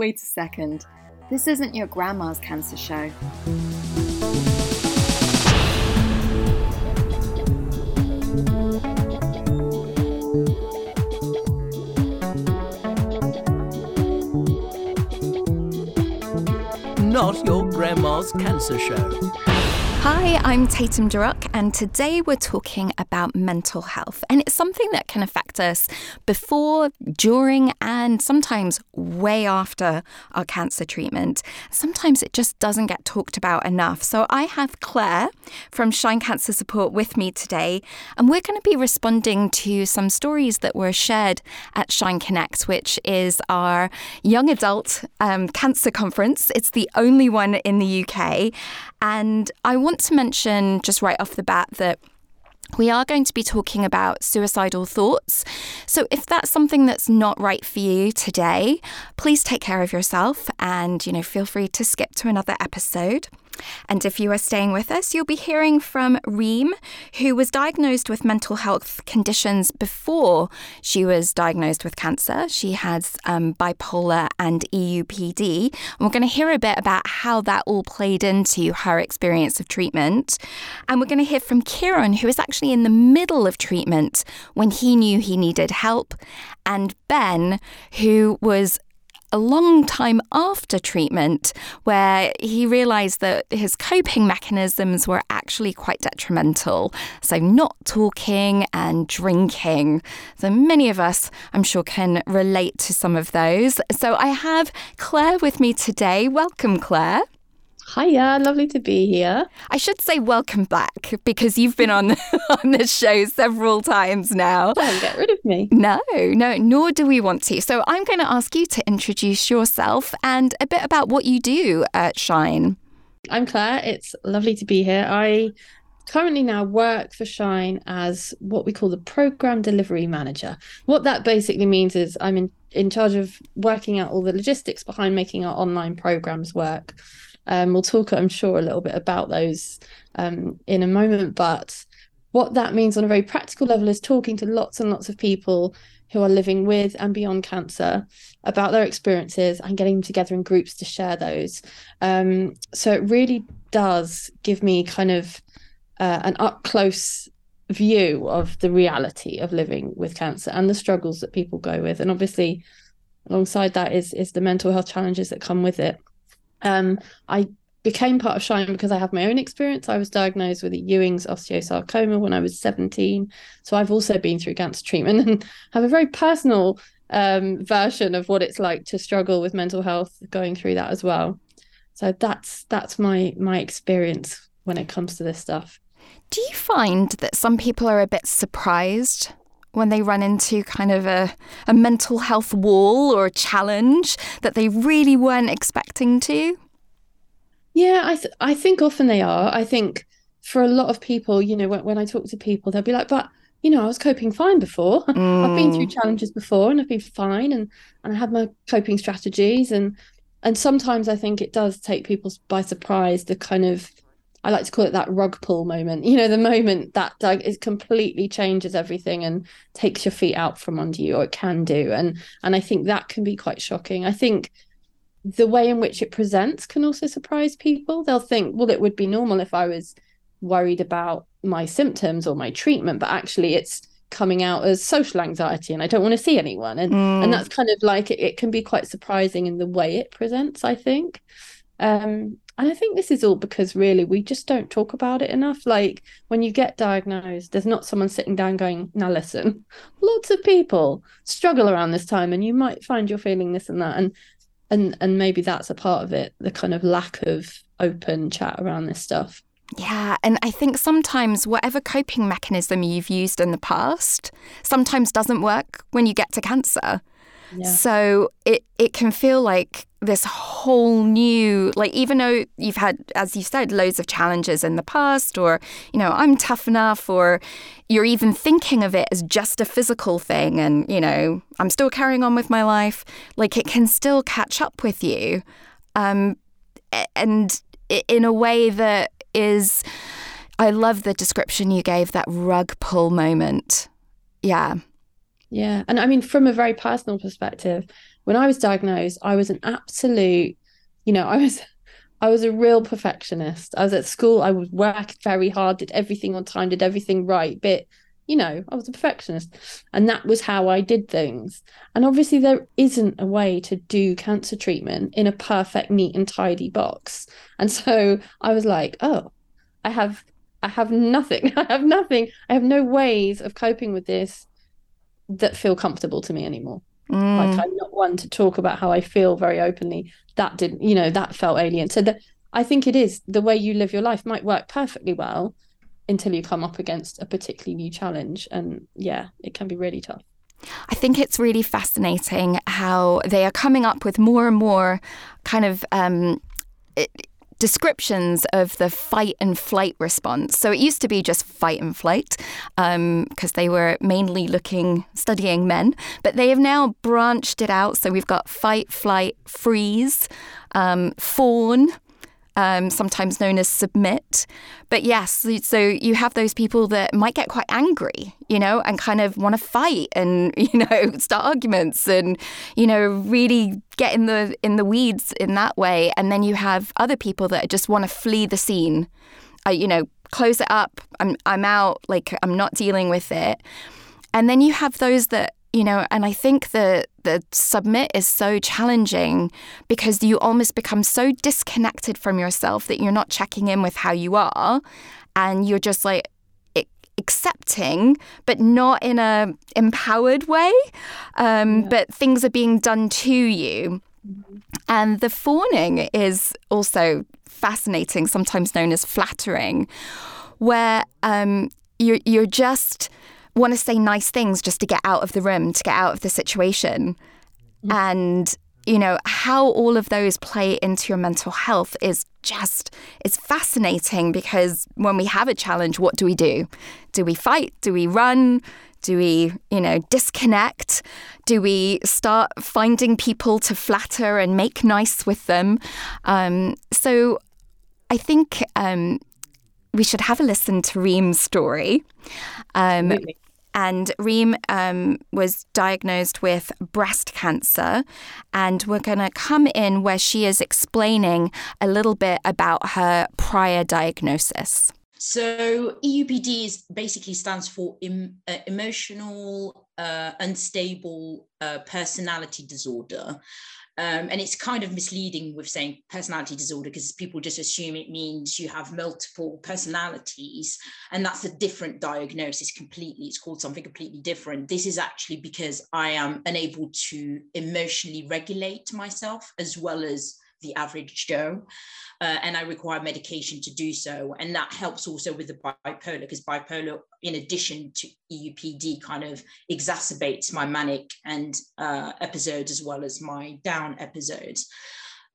Wait a second. This isn't your grandma's cancer show. Not your grandma's cancer show. Hi, I'm Tatum Durock, and today we're talking about mental health. And it's something that can affect us before, during, and sometimes way after our cancer treatment. Sometimes it just doesn't get talked about enough. So I have Clare from Shine Cancer Support with me today, and we're going to be responding to some stories that were shared at Shine Connect, which is our young adult um, cancer conference. It's the only one in the UK. And I want to mention just right off the bat that we are going to be talking about suicidal thoughts. So, if that's something that's not right for you today, please take care of yourself and, you know, feel free to skip to another episode. And if you are staying with us, you'll be hearing from Rime, who was diagnosed with mental health conditions before she was diagnosed with cancer. She has um, bipolar and EUPD. And we're going to hear a bit about how that all played into her experience of treatment. And we're going to hear from Ciaran, who is actually in the middle of treatment when he knew he needed help, and Ben, who was a long time after treatment where he realized that his coping mechanisms were actually quite detrimental. So, not talking and drinking. So, many of us, I'm sure, can relate to some of those. So, I have Clare with me today. Welcome, Clare. Hiya, lovely to be here. I should say welcome back because you've been on on this show several times now. Don't get rid of me. No, no, nor do we want to. So I'm going to ask you to introduce yourself and a bit about what you do at Shine. I'm Clare. It's lovely to be here. I currently now work for Shine as what we call the program delivery manager. What that basically means is I'm in, in charge of working out all the logistics behind making our online programs work. Um, we'll talk, I'm sure, a little bit about those um, in a moment. But what that means on a very practical level is talking to lots and lots of people who are living with and beyond cancer about their experiences and getting them together in groups to share those. Um, so it really does give me kind of uh, an up close view of the reality of living with cancer and the struggles that people go with. And obviously, alongside that is is the mental health challenges that come with it. Um, I became part of Shine because I have my own experience. I was diagnosed with a Ewing's osteosarcoma when I was 17. So I've also been through cancer treatment and have a very personal um, version of what it's like to struggle with mental health going through that as well. So that's that's my my experience when it comes to this stuff. Do you find that some people are a bit surprised when they run into kind of a, a mental health wall or a challenge that they really weren't expecting to? Yeah, I th- I think often they are. I think for a lot of people, you know, when, when I talk to people, they'll be like, but you know, I was coping fine before. Mm. I've been through mm. challenges before and I've been fine and and I had my coping strategies and and sometimes I think it does take people by surprise the kind of I like to call it that rug pull moment. You know, the moment that like, it completely changes everything and takes your feet out from under you, or it can do. And and I think that can be quite shocking. I think the way in which it presents can also surprise people. They'll think, well, it would be normal if I was worried about my symptoms or my treatment, but actually it's coming out as social anxiety and I don't want to see anyone. And mm. and that's kind of like it, it can be quite surprising in the way it presents, I think. Um, and I think this is all because really we just don't talk about it enough. Like when you get diagnosed, there's not someone sitting down going, now listen, lots of people struggle around this time and you might find you're feeling this and that. And and and maybe that's a part of it, the kind of lack of open chat around this stuff. Yeah, and I think sometimes whatever coping mechanism you've used in the past sometimes doesn't work when you get to cancer. Yeah. So it it can feel like this whole new like even though you've had as you said loads of challenges in the past or you know I'm tough enough or you're even thinking of it as just a physical thing and you know I'm still carrying on with my life like it can still catch up with you um and in a way that is I love the description you gave that rug pull moment. Yeah. Yeah. And I mean, from a very personal perspective, when I was diagnosed, I was an absolute, you know, I was I was a real perfectionist. I was at school, I would work very hard, did everything on time, did everything right. But, you know, I was a perfectionist. And that was how I did things. And obviously, there isn't a way to do cancer treatment in a perfect, neat, and tidy box. And so I was like, oh, I have. I have nothing. I have nothing. I have no ways of coping with this that feel comfortable to me anymore. Mm. Like I'm not one to talk about how I feel very openly. That didn't, you know, that felt alien. So that I think it is the way you live your life might work perfectly well until you come up against a particularly new challenge. And yeah, it can be really tough. I think it's really fascinating how they are coming up with more and more kind of um, descriptions of the fight and flight response. So it used to be just fight and flight because um, they were mainly looking, studying men, but they have now branched it out. So we've got fight, flight, freeze, um, fawn um, sometimes known as submit. But yes, so you have those people that might get quite angry, you know, and kind of want to fight and you know start arguments and you know really get in the in the weeds in that way. And then you have other people that just want to flee the scene, uh, you know, close it up. I'm I'm out. Like I'm not dealing with it. And then you have those that you know, and I think that the submit is so challenging because you almost become so disconnected from yourself that you're not checking in with how you are, and you're just like accepting, but not in a empowered way. Um, yeah. But things are being done to you, mm-hmm. and the fawning is also fascinating, sometimes known as flattering, where um, you're you're just want to say nice things just to get out of the room, to get out of the situation. Mm-hmm. And, you know, how all of those play into your mental health is just, it's fascinating because when we have a challenge, what do we do? Do we fight? Do we run? Do we, you know, disconnect? Do we start finding people to flatter and make nice with them? Um, so I think um, we should have a listen to Rime's story. Um, and Rime um, was diagnosed with breast cancer. And we're going to come in where she is explaining a little bit about her prior diagnosis. So EUPD is basically stands for em, uh, emotional uh, unstable uh, personality disorder. Um, and it's kind of misleading with saying personality disorder because people just assume it means you have multiple personalities. And that's a different diagnosis completely. It's called something completely different. This is actually because I am unable to emotionally regulate myself as well as the average Joe. Uh, and I require medication to do so. And that helps also with the bipolar, because bipolar, in addition to EUPD, kind of exacerbates my manic and uh, episodes as well as my down episodes.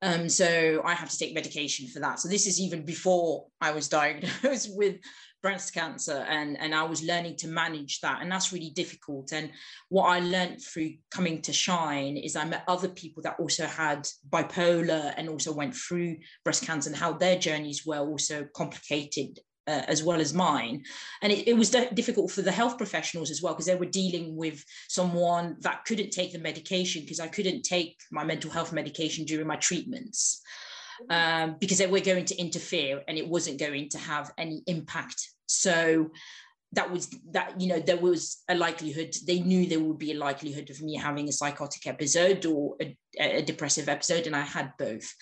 Um, so I have to take medication for that. So this is even before I was diagnosed with breast cancer and and I was learning to manage that. And that's really difficult. And what I learned through coming to shine is I met other people that also had bipolar and also went through breast cancer and how their journeys were also complicated uh, as well as mine. And it, it was difficult for the health professionals as well because they were dealing with someone that couldn't take the medication because I couldn't take my mental health medication during my treatments um, because they were going to interfere and it wasn't going to have any impact. So that was that you know there was a likelihood they knew there would be a likelihood of me having a psychotic episode or a, a depressive episode and i had both.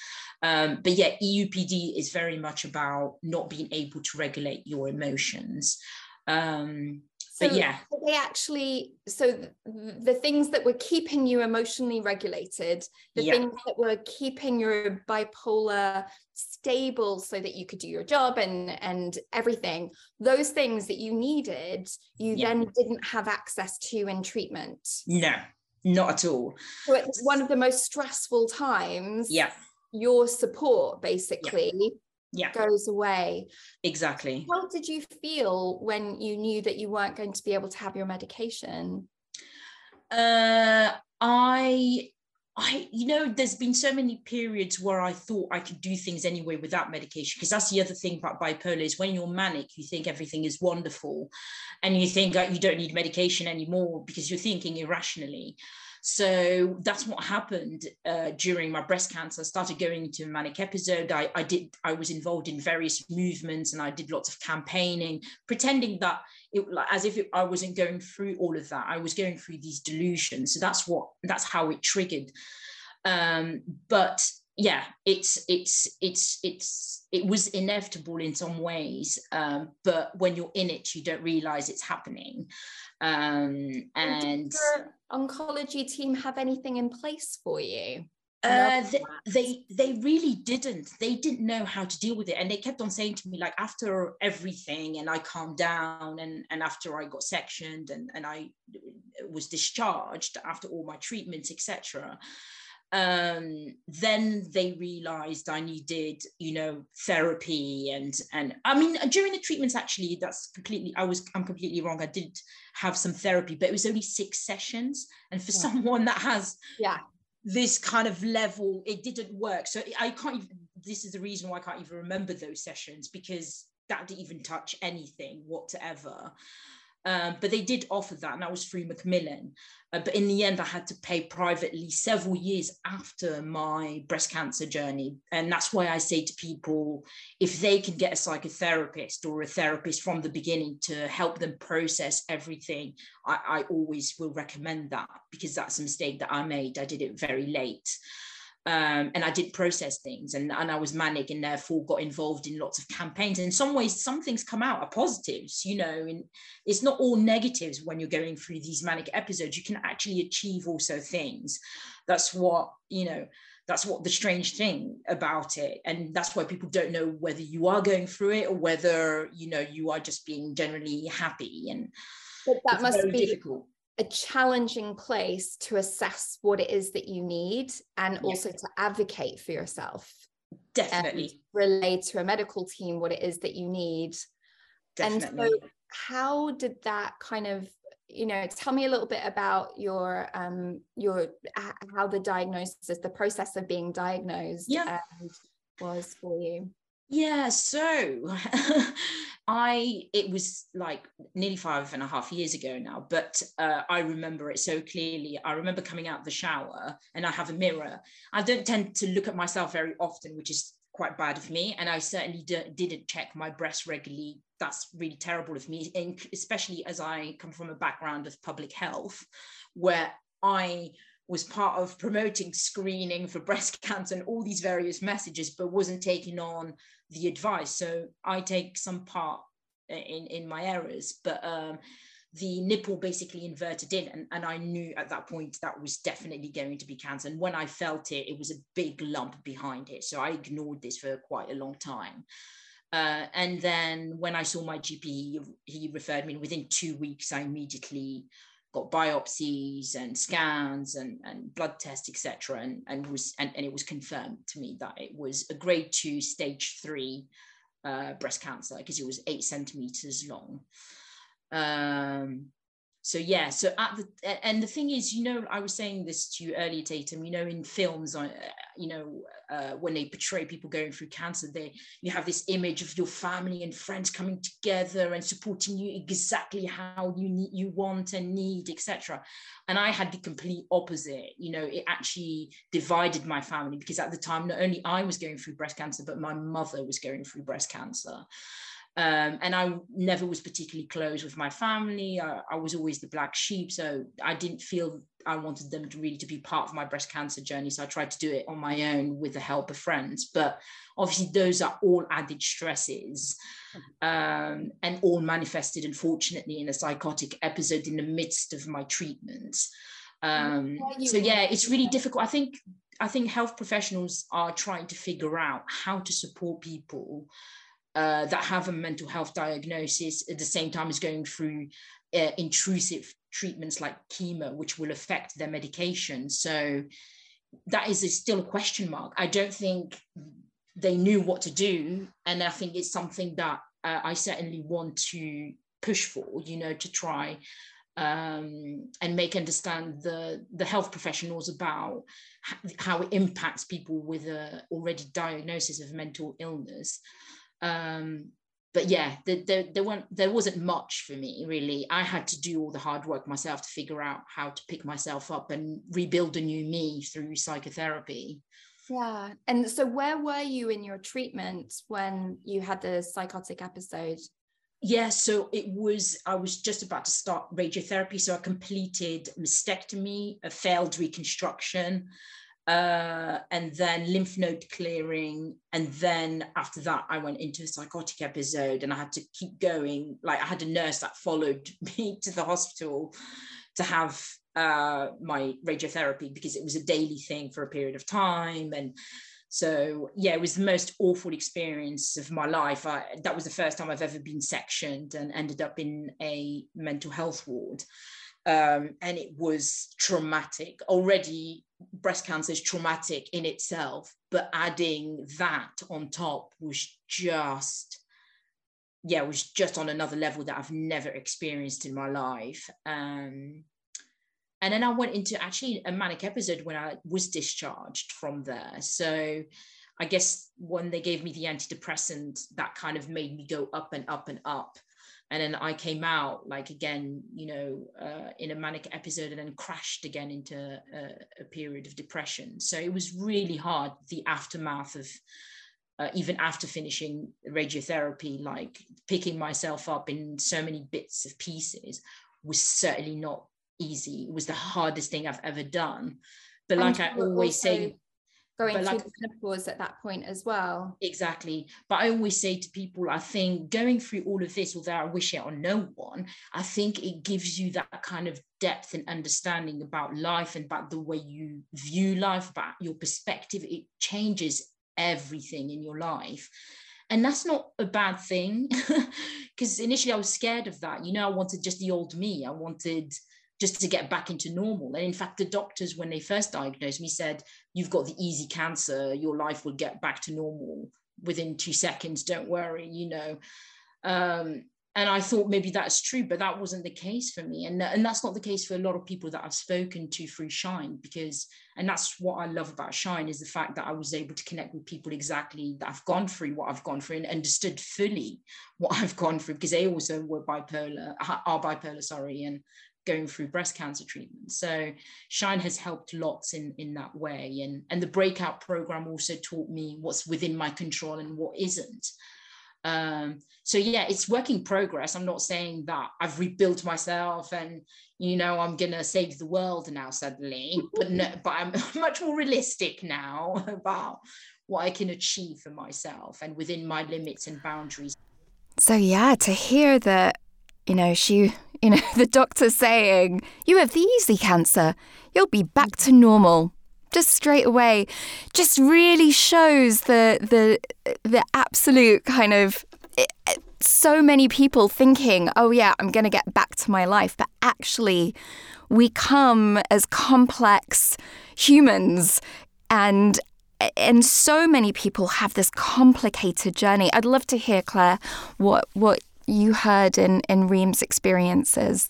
Um, but yeah eupd is very much about not being able to regulate your emotions. Um, so but yeah they actually so the, the things that were keeping you emotionally regulated the yeah. things that were keeping your bipolar stable so that you could do your job and and everything those things that you needed you yeah. then didn't have access to in treatment. No not at all. So it's one of the most stressful times yeah. your support basically yeah yeah. goes away. Exactly. How did you feel when you knew that you weren't going to be able to have your medication? Uh, I I, you know, there's been so many periods where I thought I could do things anyway without medication. Because that's the other thing about bipolar is when you're manic, you think everything is wonderful, and you think that you don't need medication anymore because you're thinking irrationally. So that's what happened uh, during my breast cancer. I started going into a manic episode. I, I did. I was involved in various movements, and I did lots of campaigning, pretending that it as if it, I wasn't going through all of that. I was going through these delusions. So that's what. That's how it triggered. Um, but yeah it's it's it's it's it was inevitable in some ways um, but when you're in it you don't realize it's happening. Um, and oncology team have anything in place for you? Uh, they, they they really didn't. They didn't know how to deal with it. And they kept on saying to me like after everything and i calmed down and and after i got sectioned and and i was discharged after all my treatments etc um, then they realized I needed, you know, therapy and and I mean during the treatments actually that's completely I was I'm completely wrong. I did have some therapy, but it was only six sessions, and for yeah. someone that has yeah this kind of level, it didn't work. So I can't even. This is the reason why I can't even remember those sessions because that didn't even touch anything whatsoever. Um, but they did offer that, and that was through Macmillan. Uh, but in the end, I had to pay privately several years after my breast cancer journey. And that's why I say to people if they can get a psychotherapist or a therapist from the beginning to help them process everything, I, I always will recommend that because that's a mistake that I made. I did it very late um, and I did process things and, and I was manic and therefore got involved in lots of campaigns. In some ways, some things come out are positives, you know, and it's not all negatives when you're going through these manic episodes. You can actually achieve also things. That's what, you know, that's what the strange thing about it. And that's why people don't know whether you are going through it or whether, you know, you are just being generally happy. And but that must be difficult a challenging place to assess what it is that you need and also to advocate for yourself definitely relay to a medical team what it is that you need definitely. and so how did that kind of you know tell me a little bit about your um your how the diagnosis the process of being diagnosed yeah. was for you yeah, so I it was like nearly five and a half years ago now, but uh, I remember it so clearly. I remember coming out of the shower and I have a mirror. I don't tend to look at myself very often, which is quite bad of me, and I certainly d- didn't check my breasts regularly. That's really terrible of me, especially as I come from a background of public health, where I was part of promoting screening for breast cancer and all these various messages, but wasn't taking on the advice. So I take some part in, in my errors, but um, the nipple basically inverted in. And, and I knew at that point that was definitely going to be cancer. And when I felt it, it was a big lump behind it. So I ignored this for quite a long time. Uh, and then when I saw my GP, he, he referred me. Within two weeks, I immediately got biopsies and scans and, and blood tests, etc. And, and was and, and it was confirmed to me that it was a grade two, stage three uh, breast cancer because it was eight centimeters long. Um, so yeah so at the and the thing is you know i was saying this to you earlier tatum you know in films uh, you know uh, when they portray people going through cancer they you have this image of your family and friends coming together and supporting you exactly how you need you want and need etc and i had the complete opposite you know it actually divided my family because at the time not only i was going through breast cancer but my mother was going through breast cancer um, and I never was particularly close with my family. I, I, was always the black sheep, so I didn't feel I wanted them to really to be part of my breast cancer journey. So I tried to do it on my own with the help of friends. But obviously, those are all added stresses, um, and all manifested, unfortunately, in a psychotic episode in the midst of my treatment. Um, so yeah, it's really difficult. I think I think health professionals are trying to figure out how to support people uh, that have a mental health diagnosis at the same time as going through uh, intrusive treatments like chemo, which will affect their medication. So that is a, still a question mark. I don't think they knew what to do. And I think it's something that uh, I certainly want to push for, you know, to try um, and make understand the the health professionals about how it impacts people with a already diagnosis of mental illness um, but yeah there, there, there, weren't, there wasn't much for me really. I had to do all the hard work myself to figure out how to pick myself up and rebuild a new me through psychotherapy. Yeah. And so where were you in your treatment when you had the psychotic episode? Yeah, so it was, I was just about to start radiotherapy. So I completed mastectomy, a failed reconstruction, uh, and then lymph node clearing. And then after that, I went into a psychotic episode and I had to keep going. Like I had a nurse that followed me to the hospital to have uh, my radiotherapy because it was a daily thing for a period of time. And so yeah, it was the most awful experience of my life. I, that was the first time I've ever been sectioned and ended up in a mental health ward. Um, and it was traumatic. Already, breast cancer is traumatic in itself, but adding that on top was just, yeah, it was just on another level that I've never experienced in my life. Um, and then I went into actually a manic episode when I was discharged from there. So I guess when they gave me the antidepressant, that kind of made me go up and up and up. And then I came out like again, you know, uh, in a manic episode and then crashed again into a, a period of depression. So it was really hard, the aftermath of uh, even after finishing radiotherapy, like picking myself up in so many bits of pieces was certainly not easy. It was the hardest thing I've ever done. But like I always say, going through like, the menopause at that point as well. Exactly. But I always say to people, I think going through all of this, although I wish it on no one, I think it gives you that kind of depth and understanding about life and about the way you view life, about your perspective. It changes everything in your life. And that's not a bad thing because initially I was scared of that. You know, I wanted just the old me. I wanted just to get back into normal. And in fact, the doctors, when they first diagnosed me, said, You've got the easy cancer, your life will get back to normal within two seconds, don't worry, you know. Um, and I thought maybe that's true, but that wasn't the case for me. And, and that's not the case for a lot of people that I've spoken to through Shine, because, and that's what I love about Shine is the fact that I was able to connect with people exactly that I've gone through what I've gone through and understood fully what I've gone through, because they also were bipolar, are bipolar, sorry, and going through breast cancer treatment. So Shine has helped lots in, in that way. And, and the breakout program also taught me what's within my control and what isn't. Um, so yeah, it's work in progress. I'm not saying that I've rebuilt myself and you know I'm gonna save the world now suddenly, but no, but I'm much more realistic now about what I can achieve for myself and within my limits and boundaries. So yeah, to hear that you know, she, you know, the doctor saying, you have the easy cancer, you'll be back to normal. Just straight away. Just really shows the the the absolute kind of eh, eh, so many people thinking oh yeah i'm going to get back to my life. But actually we come as complex humans and eh, and so many people have this complicated journey. I'd love to hear Clare what what you heard in in Rime's experiences.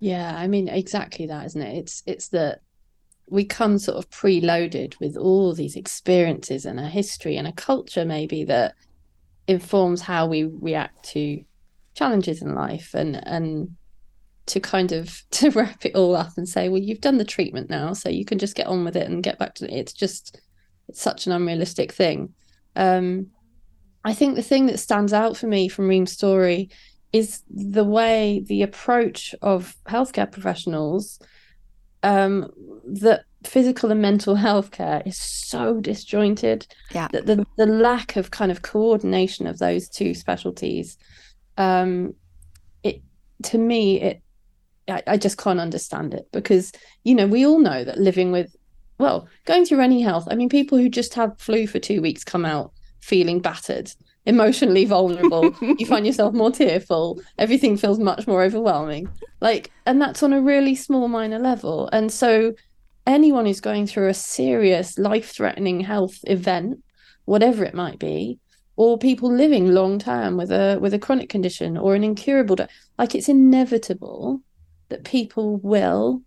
Yeah, I mean exactly that, isn't it? It's it's that we come sort of preloaded with all these experiences and a history and a culture maybe that informs how we react to challenges in life and and to kind of to wrap it all up and say well you've done the treatment now so you can just get on with it and get back to it it's just it's such an unrealistic thing um I think the thing that stands out for me from Rime's story is the way the approach of healthcare professionals um, that physical and mental health care is so disjointed yeah. that the, the lack of kind of coordination of those two specialties um it to me it I, I just can't understand it because you know we all know that living with well going through any health i mean people who just have flu for two weeks come out feeling battered, emotionally vulnerable. you find yourself more tearful. Everything feels much more overwhelming. Like, and that's on a really small, minor level. And so, anyone who's going through a serious, life threatening health event, whatever it might be, or people living long term with a with a chronic condition or an incurable like it's inevitable that people will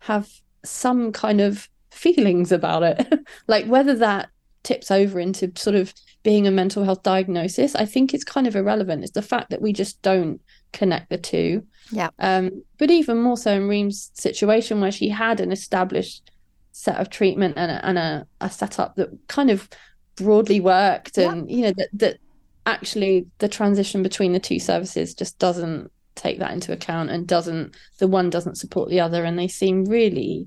have some kind of feelings about it. like whether that tips over into sort of being a mental health diagnosis, I think it's kind of irrelevant. It's the fact that we just don't connect the two. Yeah. Um, but even more so in Rime's situation where she had an established set of treatment and a, and a, a setup that kind of broadly worked and you know that that actually the transition between the two services just doesn't take that into account and doesn't the one doesn't support the other and they seem really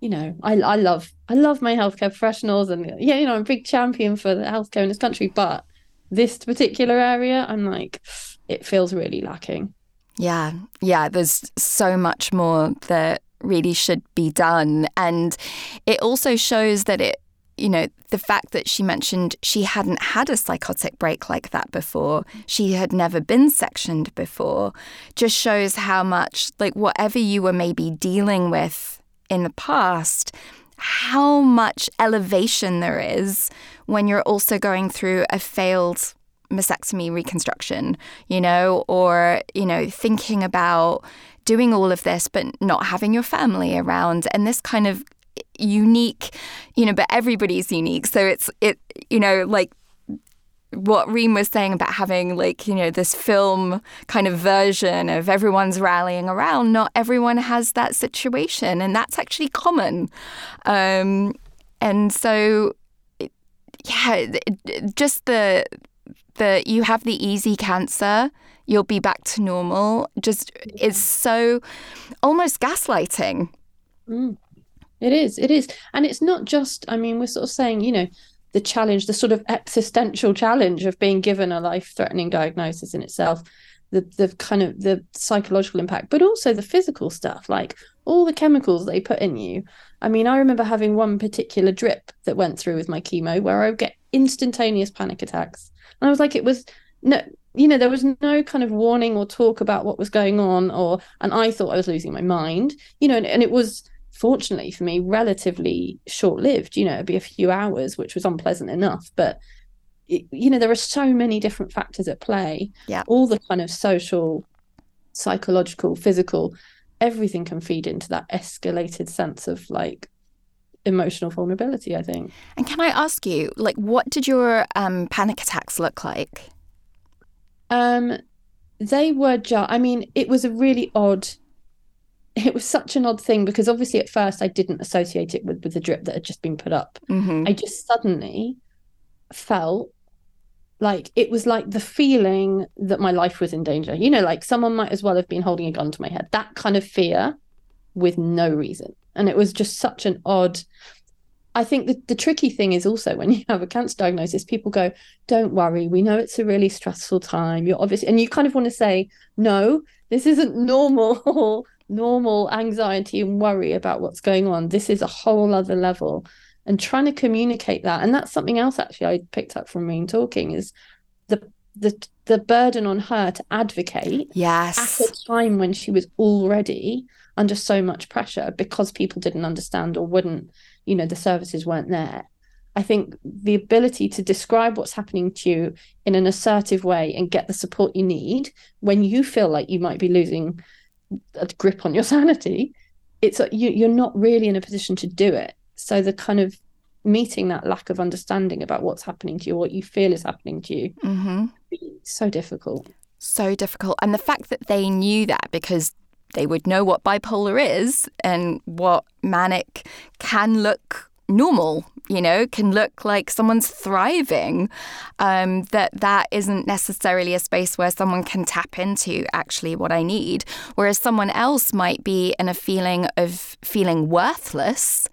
you know I, I love I love my healthcare professionals and yeah you know I'm a big champion for the healthcare in this country but this particular area I'm like it feels really lacking. Yeah. Yeah there's so much more that really should be done. And it also shows that it you know, the fact that she mentioned she hadn't had a psychotic break like that before, she had never been sectioned before, just shows how much, like, whatever you were maybe dealing with in the past, how much elevation there is when you're also going through a failed mastectomy reconstruction, you know, or, you know, thinking about doing all of this but not having your family around and this kind of unique, you know, but everybody's unique. So it's it, you know, like what Rime was saying about having like, you know, this film kind of version of everyone's rallying around, not everyone has that situation. And that's actually common. Um, and so, yeah, just the, the, you have the easy cancer, you'll be back to normal, just is so almost gaslighting. Mm. It is. It is. And it's not just, I mean, we're sort of saying, you know, the challenge, the sort of existential challenge of being given a life threatening diagnosis in itself, the, the kind of the psychological impact, but also the physical stuff, like all the chemicals they put in you. I mean, I remember having one particular drip that went through with my chemo where I would get instantaneous panic attacks. And I was like, it was no, you know, there was no kind of warning or talk about what was going on, or, and I thought I was losing my mind, you know, and, and it was, fortunately for me, relatively short lived. You know, it'd be a few hours, which was unpleasant enough. But, it, you know, there are so many different factors at play. Yeah. All the kind of social, psychological, physical, everything can feed into that escalated sense of like emotional vulnerability, I think. And can I ask you, like, what did your um, panic attacks look like? Um, they were just, I mean, it was a really odd it was such an odd thing because obviously at first I didn't associate it with, with the drip that had just been put up. Mm-hmm. I just suddenly felt like it was like the feeling that my life was in danger. You know, like someone might as well have been holding a gun to my head. That kind of fear with no reason. And it was just such an odd. I think the, the tricky thing is also when you have a cancer diagnosis, people go, Don't worry, we know it's a really stressful time. You're obviously, and you kind of want to say, No, this isn't normal normal anxiety and worry about what's going on. This is a whole other level. And trying to communicate that. And that's something else actually I picked up from Rime talking is the the the burden on her to advocate yes at a time when she was already under so much pressure because people didn't understand or wouldn't, you know, the services weren't there. I think the ability to describe what's happening to you in an assertive way and get the support you need when you feel like you might be losing a grip on your sanity, it's you, you're not really in a position to do it. So the kind of meeting that lack of understanding about what's happening to you, what you feel is happening to you, mm-hmm. so difficult. So difficult, and the fact that they knew that because they would know what bipolar is and what manic can look normal you know can look like someone's thriving um, that that isn't necessarily a space where someone can tap into actually what i need. Whereas someone else might be in a feeling of feeling worthless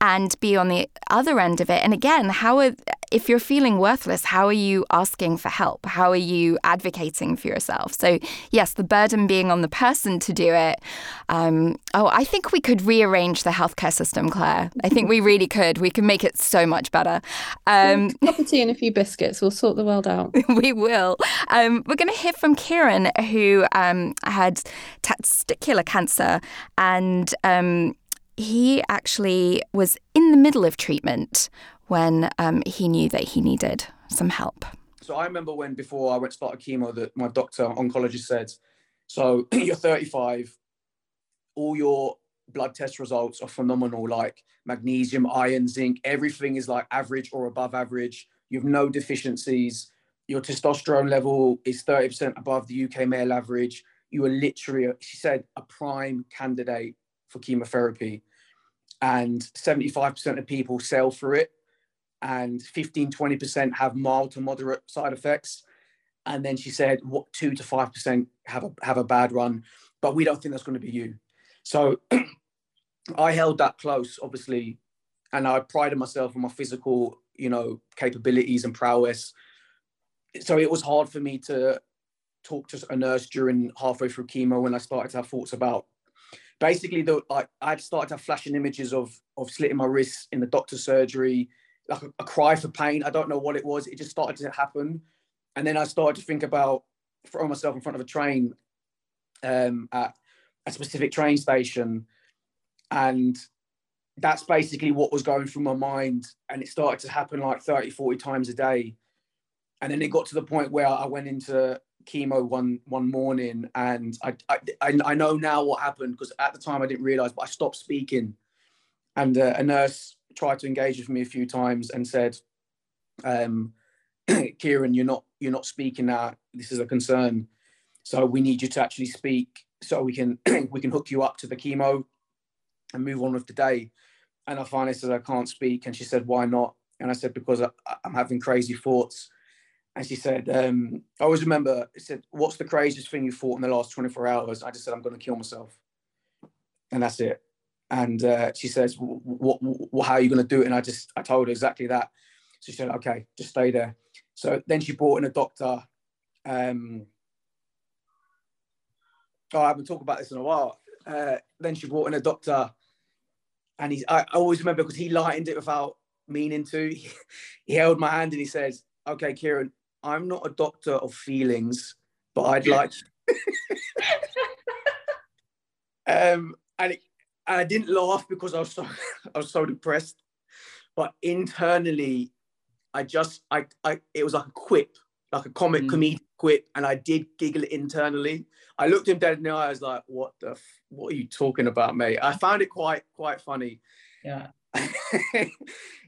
and be on the other end of it. And again, how are, if you're feeling worthless, how are you asking for help? How are you advocating for yourself? So, yes, the burden being on the person to do it. Um, oh, I think we could rearrange the healthcare system, Clare. I think we really could. We can make it so much better. Um, cup of tea and a few biscuits. We'll sort the world out. we will. Um, we're going to hear from Ciaran, who um, had testicular cancer and um, he actually was in the middle of treatment when um, he knew that he needed some help. So I remember when before I went start chemo that my doctor oncologist said, "So you're 35, all your blood test results are phenomenal, like magnesium, iron, zinc, everything is like average or above average. You have no deficiencies. Your testosterone level is 30% above the UK male average. You are literally, she said, a prime candidate for chemotherapy. And 75% of people sell for it. And 15, 20% have mild to moderate side effects. And then she said, what two to 5% have a, have a bad run. But we don't think that's going to be you. So I held that close, obviously, and I prided myself on my physical, you know, capabilities and prowess. So it was hard for me to talk to a nurse during halfway through chemo when I started to have thoughts about basically the like I'd started to have flashing images of of slitting my wrists in the doctor's surgery, like a, a cry for pain. I don't know what it was. It just started to happen. And then I started to think about throwing myself in front of a train um, at a specific train station and that's basically what was going through my mind and it started to happen like 30 40 times a day and then it got to the point where i went into chemo one one morning and i i, I know now what happened because at the time i didn't realize but i stopped speaking and uh, a nurse tried to engage with me a few times and said um, Ciaran you're not you're not speaking now this is a concern so we need you to actually speak so we can we can hook you up to the chemo and move on with the day. And I finally said, I can't speak. And she said, why not? And I said, because I, am having crazy thoughts. And she said, um, I always remember, it said, what's the craziest thing you thought in the last 24 hours? I just said, I'm going to kill myself. And that's it. And uh, she says, what, what, how are you going to do it? And I just, I told her exactly that. So she said, okay, just stay there. So then she brought in a doctor. Um, oh, I haven't talked about this in a while. Uh, then she brought in a doctor and he's I always remember because he lightened it without meaning to. He, he held my hand and he says, "Okay, Ciaran, I'm not a doctor of feelings, but I'd like." um, and, it, and I didn't laugh because I was so I was so depressed, but internally, I just I I it was like a quip, like a comic mm. comedic quip, and I did giggle internally. I looked him dead in the eye. I was like, "What the? F- what are you talking about, mate?" I found it quite quite funny. Yeah,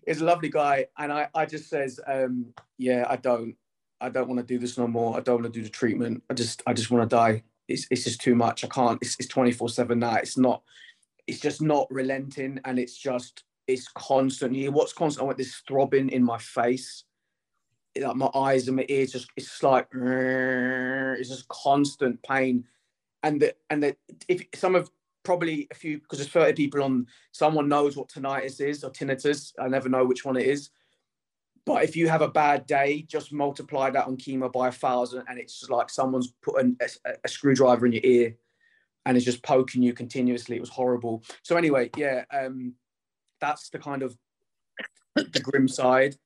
he's a lovely guy, and I I just says, um, "Yeah, I don't I don't want to do this no more. I don't want to do the treatment. I just I just want to die. It's it's just too much. I can't. It's it's twenty four seven now. It's not. It's just not relenting, and it's just it's constantly what's constant. I want this throbbing in my face like my eyes and my ears just it's like it's just constant pain and the and that if some of probably a few because there's 30 people on someone knows what tinnitus is or tinnitus i never know which one it is but if you have a bad day just multiply that on chemo by a thousand and it's just like someone's put an, a, a screwdriver in your ear and it's just poking you continuously it was horrible so anyway yeah um that's the kind of the grim side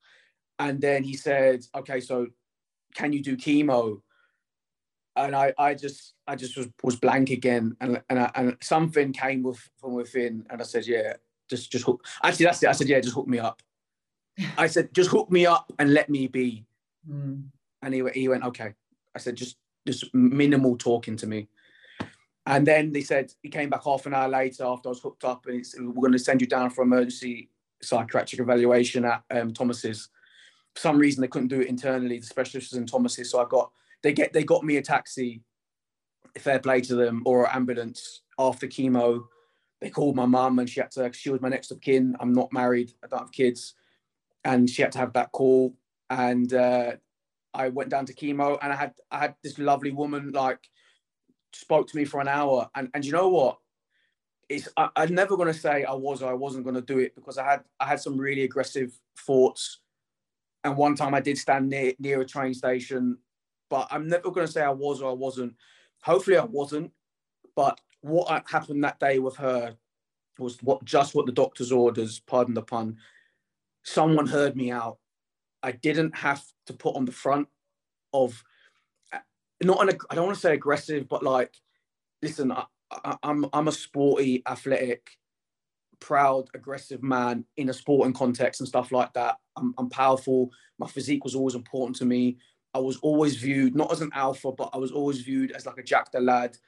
and then he said, okay, so can you do chemo? And I, I just, I just was, was blank again. And, and, I, and something came with, from within. And I said, yeah, just, just hook. Actually, that's it. I said, yeah, just hook me up. I said, just hook me up and let me be. Mm. And he, he went, okay. I said, just, just minimal talking to me. And then they said, he came back half an hour later after I was hooked up and he said, we're going to send you down for emergency psychiatric evaluation at um, Thomas's for some reason they couldn't do it internally. The specialists in Thomas's, so I got they get they got me a taxi. Fair play to them, or ambulance after chemo. They called my mum and she had to. She was my next of kin. I'm not married. I don't have kids, and she had to have that call. And uh, I went down to chemo, and I had I had this lovely woman like spoke to me for an hour. And and you know what? It's I, I'm never gonna say I was or I wasn't gonna do it because I had I had some really aggressive thoughts and one time I did stand near near a train station, but I'm never going to say I was or I wasn't. Hopefully I wasn't. But what happened that day with her was what just what the doctor's orders, pardon the pun. Someone heard me out. I didn't have to put on the front of not an I don't want to say aggressive, but like, listen, I, I, I'm I'm a sporty, athletic, proud, aggressive man in a sporting context and stuff like that. I'm, I'm powerful. My physique was always important to me. I was always viewed not as an alpha, but I was always viewed as like a Jack the lad.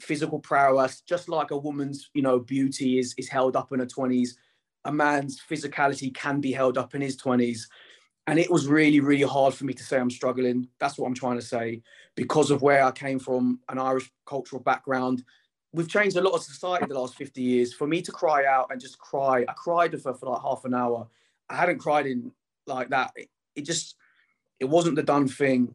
physical prowess, just like a woman's, you know, beauty is is held up in her 20s, a man's physicality can be held up in his 20s. And it was really, really hard for me to say I'm struggling. That's what I'm trying to say. Because of where I came from, an Irish cultural background, we've changed a lot of society the last 50 years. For me to cry out and just cry, I cried with her for like half an hour. I hadn't cried in like that. It, it just, it wasn't the done thing.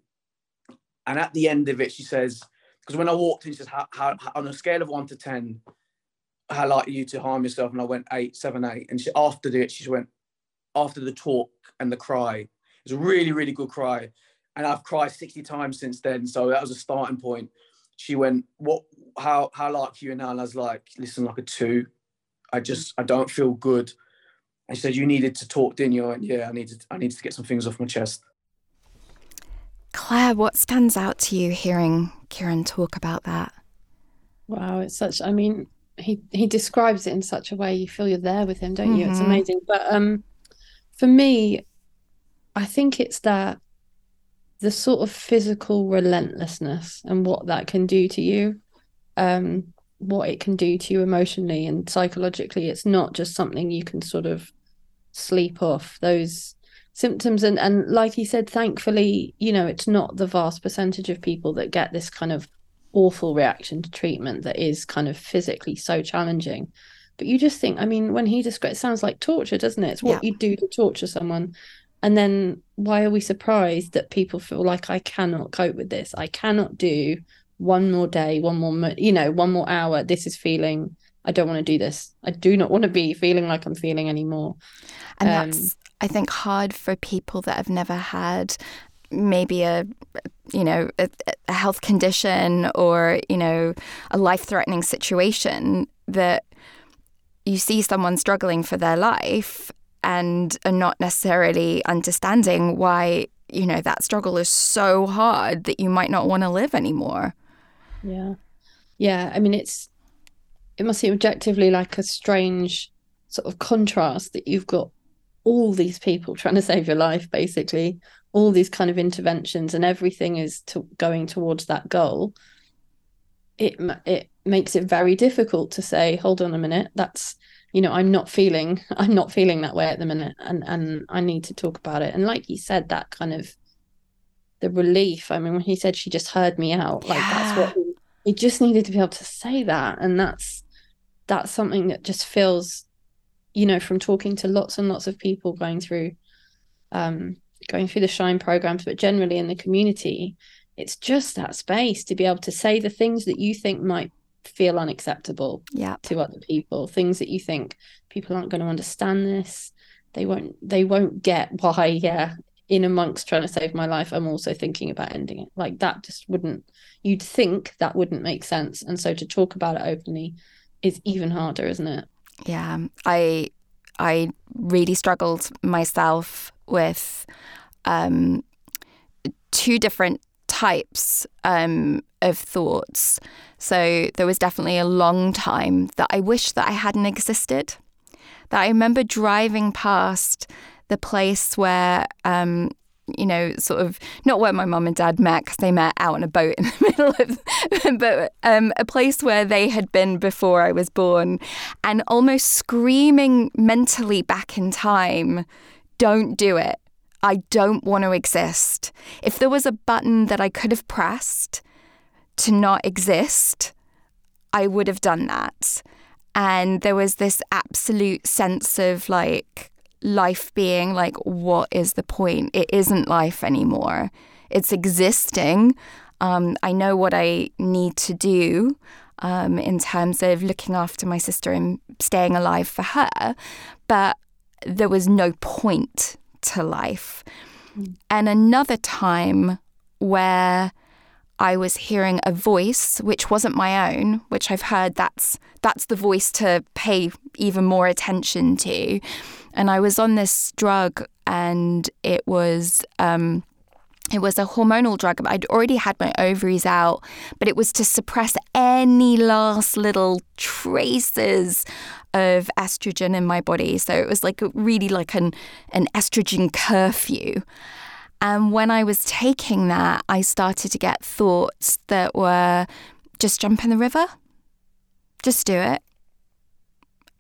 And at the end of it, she says, because when I walked in, she says, how, how, on a scale of one to 10, how like you to harm yourself? And I went eight, seven, eight. And she, after it, she went, after the talk and the cry, it was a really, really good cry. And I've cried 60 times since then. So that was a starting point. She went, what, how, how like you now? And I was like, listen, like a two. I just, I don't feel good. And she said, you needed to talk, didn't you? And yeah, I needed, I needed to get some things off my chest. Clare, what stands out to you hearing Ciaran talk about that? Wow, it's such. I mean, he he describes it in such a way you feel you're there with him, don't you? Mm-hmm. It's amazing. But um, for me, I think it's that the sort of physical relentlessness and what that can do to you, um, what it can do to you emotionally and psychologically. It's not just something you can sort of sleep off. Those symptoms and and like he said thankfully you know it's not the vast percentage of people that get this kind of awful reaction to treatment that is kind of physically so challenging. But you just think i mean when he describes it sounds like torture doesn't it? It's what yeah. you do to torture someone. And then why are we surprised that people feel like i cannot cope with this. I cannot do one more day one more you know one more hour. This is feeling i don't want to do this. I do not want to be feeling like i'm feeling anymore. And um, that's I think, hard for people that have never had maybe a you know a, a health condition or you know a life threatening situation that you see someone struggling for their life and are not necessarily understanding why you know that struggle is so hard that you might not want to live anymore. Yeah. Yeah i mean it's it must seem objectively like a strange sort of contrast that you've got all these people trying to save your life basically all these kind of interventions and everything is to, going towards that goal it it makes it very difficult to say hold on a minute that's you know i'm not feeling i'm not feeling that way at the minute and and i need to talk about it and like you said that kind of the relief i mean when he said she just heard me out like yeah. that's what he just needed to be able to say that and that's that's something that just feels you know from talking to lots and lots of people going through um going through the shine programs but generally in the community it's just that space to be able to say the things that you think might feel unacceptable yeah. to other people things that you think people aren't going to understand this. They won't they won't get why yeah in amongst trying to save my life i'm also thinking about ending it. Like that just wouldn't you'd think that wouldn't make sense. And so to talk about it openly is even harder isn't it? Yeah, I I really struggled myself with um, two different types um, of thoughts. So there was definitely a long time that I wish that I hadn't existed. That I remember driving past the place where um, you know, sort of not where my mum and dad met because they met out on a boat in the middle of, but um, a place where they had been before I was born, and almost screaming mentally back in time, "Don't do it! I don't want to exist." If there was a button that I could have pressed to not exist, I would have done that. And there was this absolute sense of like, life being like, what is the point? It isn't life anymore. It's existing. Um, I know what I need to do um, in terms of looking after my sister and staying alive for her, but there was no point to life. Mm. And another time where I was hearing a voice which wasn't my own, which I've heard that's that's the voice to pay even more attention to. And I was on this drug, and it was. Um, it was a hormonal drug. I'd already had my ovaries out, but it was to suppress any last little traces of estrogen in my body. So it was like a, really like an an estrogen curfew. And when I was taking that, I started to get thoughts that were just jump in the river. Just do it.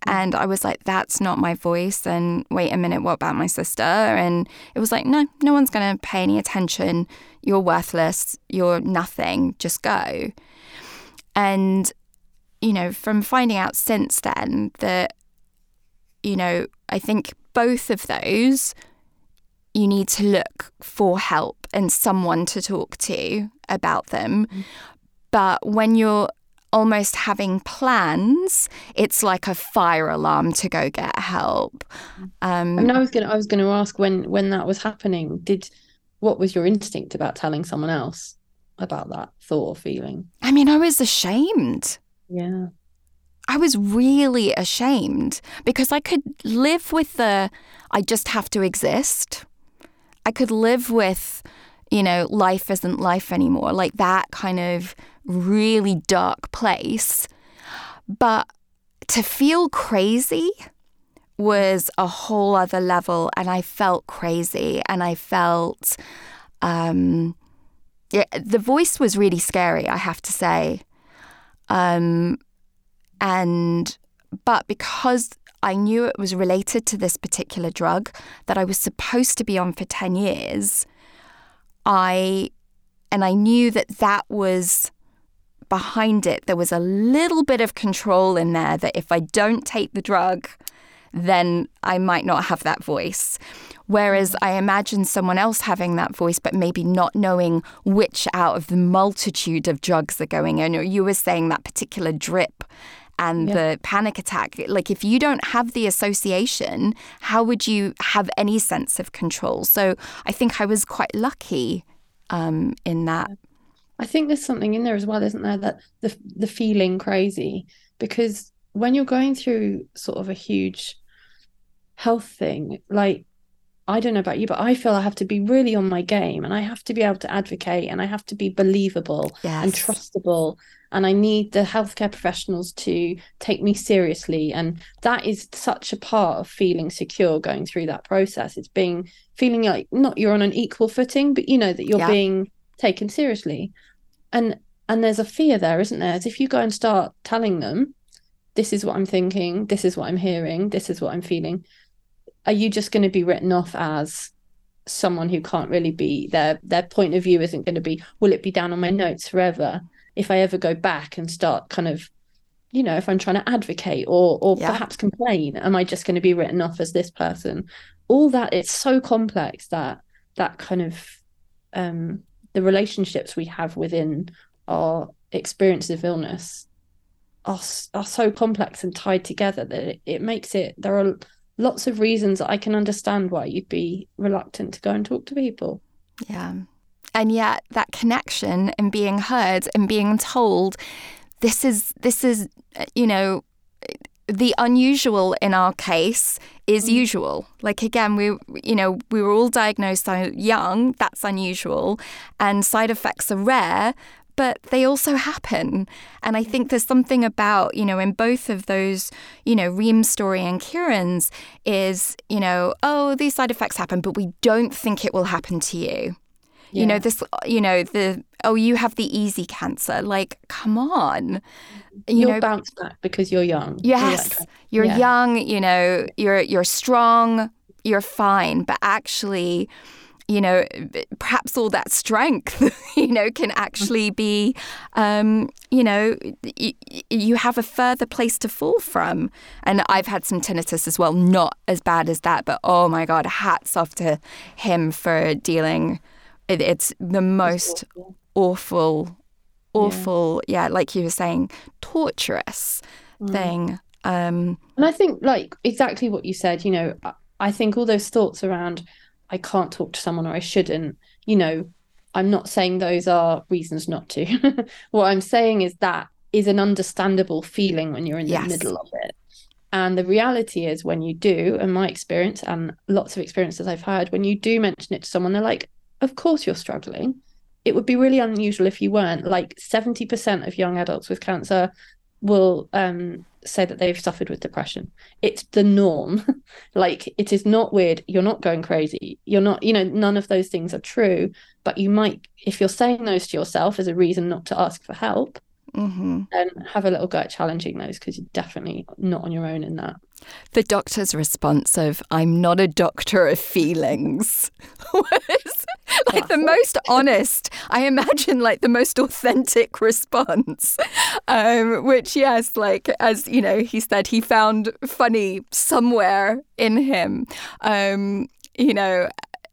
And I was like, that's not my voice. And wait a minute, what about my sister? And it was like, no, no one's going to pay any attention. You're worthless. You're nothing. Just go. And, you know, from finding out since then that, you know, I think both of those, you need to look for help and someone to talk to about them. Mm. But when you're almost having plans, it's like a fire alarm to go get help. Um, I mean, I was gonna, I was gonna ask when when that was happening. Did what was your instinct about telling someone else about that thought or feeling? I mean, I was ashamed. Yeah. I was really ashamed because I could live with the I just have to exist. I could live with, you know, life isn't life anymore, like that kind of really dark place. But to feel crazy was a whole other level. And I felt crazy and I felt, um, yeah, the voice was really scary, I have to say. Um, and, but because I knew it was related to this particular drug that I was supposed to be on for 10 years, I, and I knew that that was behind it, there was a little bit of control in there that if I don't take the drug, then I might not have that voice. Whereas I imagine someone else having that voice, but maybe not knowing which out of the multitude of drugs are going in. Or you were saying that particular drip and yeah. the panic attack. Like, if you don't have the association, how would you have any sense of control? So I think I was quite lucky um, in that. I think there's something in there as well, isn't there? That the the feeling crazy because when you're going through sort of a huge health thing, like I don't know about you, but I feel I have to be really on my game and I have to be able to advocate and I have to be believable yes. and trustable. And I need the healthcare professionals to take me seriously. And that is such a part of feeling secure going through that process. It's being feeling like not you're on an equal footing, but you know that you're yeah. being taken seriously and and there's a fear there isn't there? As if you go and start telling them this is what i'm thinking this is what i'm hearing this is what i'm feeling are you just going to be written off as someone who can't really be their their point of view isn't going to be will it be down on my notes forever if i ever go back and start kind of you know if i'm trying to advocate or or yeah. perhaps complain? Am i just going to be written off as this person? All that it's so complex that that kind of um the relationships we have within our experiences of illness are, are so complex and tied together that it, it makes it there are lots of reasons I can understand why you'd be reluctant to go and talk to people. Yeah. And yet that connection and being heard and being told this is this is uh, you know the unusual in our case is mm. usual. Like again, we you know we were all diagnosed so young. That's unusual, and side effects are rare, but they also happen. And I think there's something about you know in both of those you know Rime's story and Ciaran's is you know oh these side effects happen, but we don't think it will happen to you. Yeah. You know, this, you know, the, oh, you have the easy cancer. Like, come on. You You'll know, bounce back because you're young. Yes. You're, yeah. young, you know, you're, you're strong, you're fine. But actually, you know, perhaps all that strength, you know, can actually be, um, you know, y- you have a further place to fall from. And I've had some tinnitus as well, not as bad as that, but oh my God, hats off to him for dealing it, it's the most awful, awful, yeah. yeah. like you were saying, torturous mm. thing. Um, and I think, like, exactly what you said, you know, I think all those thoughts around, I can't talk to someone or I shouldn't, you know, I'm not saying those are reasons not to. what I'm saying is that is an understandable feeling when you're in the yes. middle of it. And the reality is, when you do, and my experience and lots of experiences I've had, when you do mention it to someone, they're like, of course you're struggling. It would be really unusual if you weren't. Like 70% of young adults with cancer will um, say that they've suffered with depression. It's the norm. like it is not weird. You're not going crazy. You're not, you know, none of those things are true. But you might, if you're saying those to yourself as a reason not to ask for help, mm-hmm. and have a little go at challenging those because you're definitely not on your own in that. The doctor's response of "I'm not a doctor of feelings" was like the most honest. I imagine like the most authentic response, um, which yes, like as you know, he said he found funny somewhere in him. Um, you know,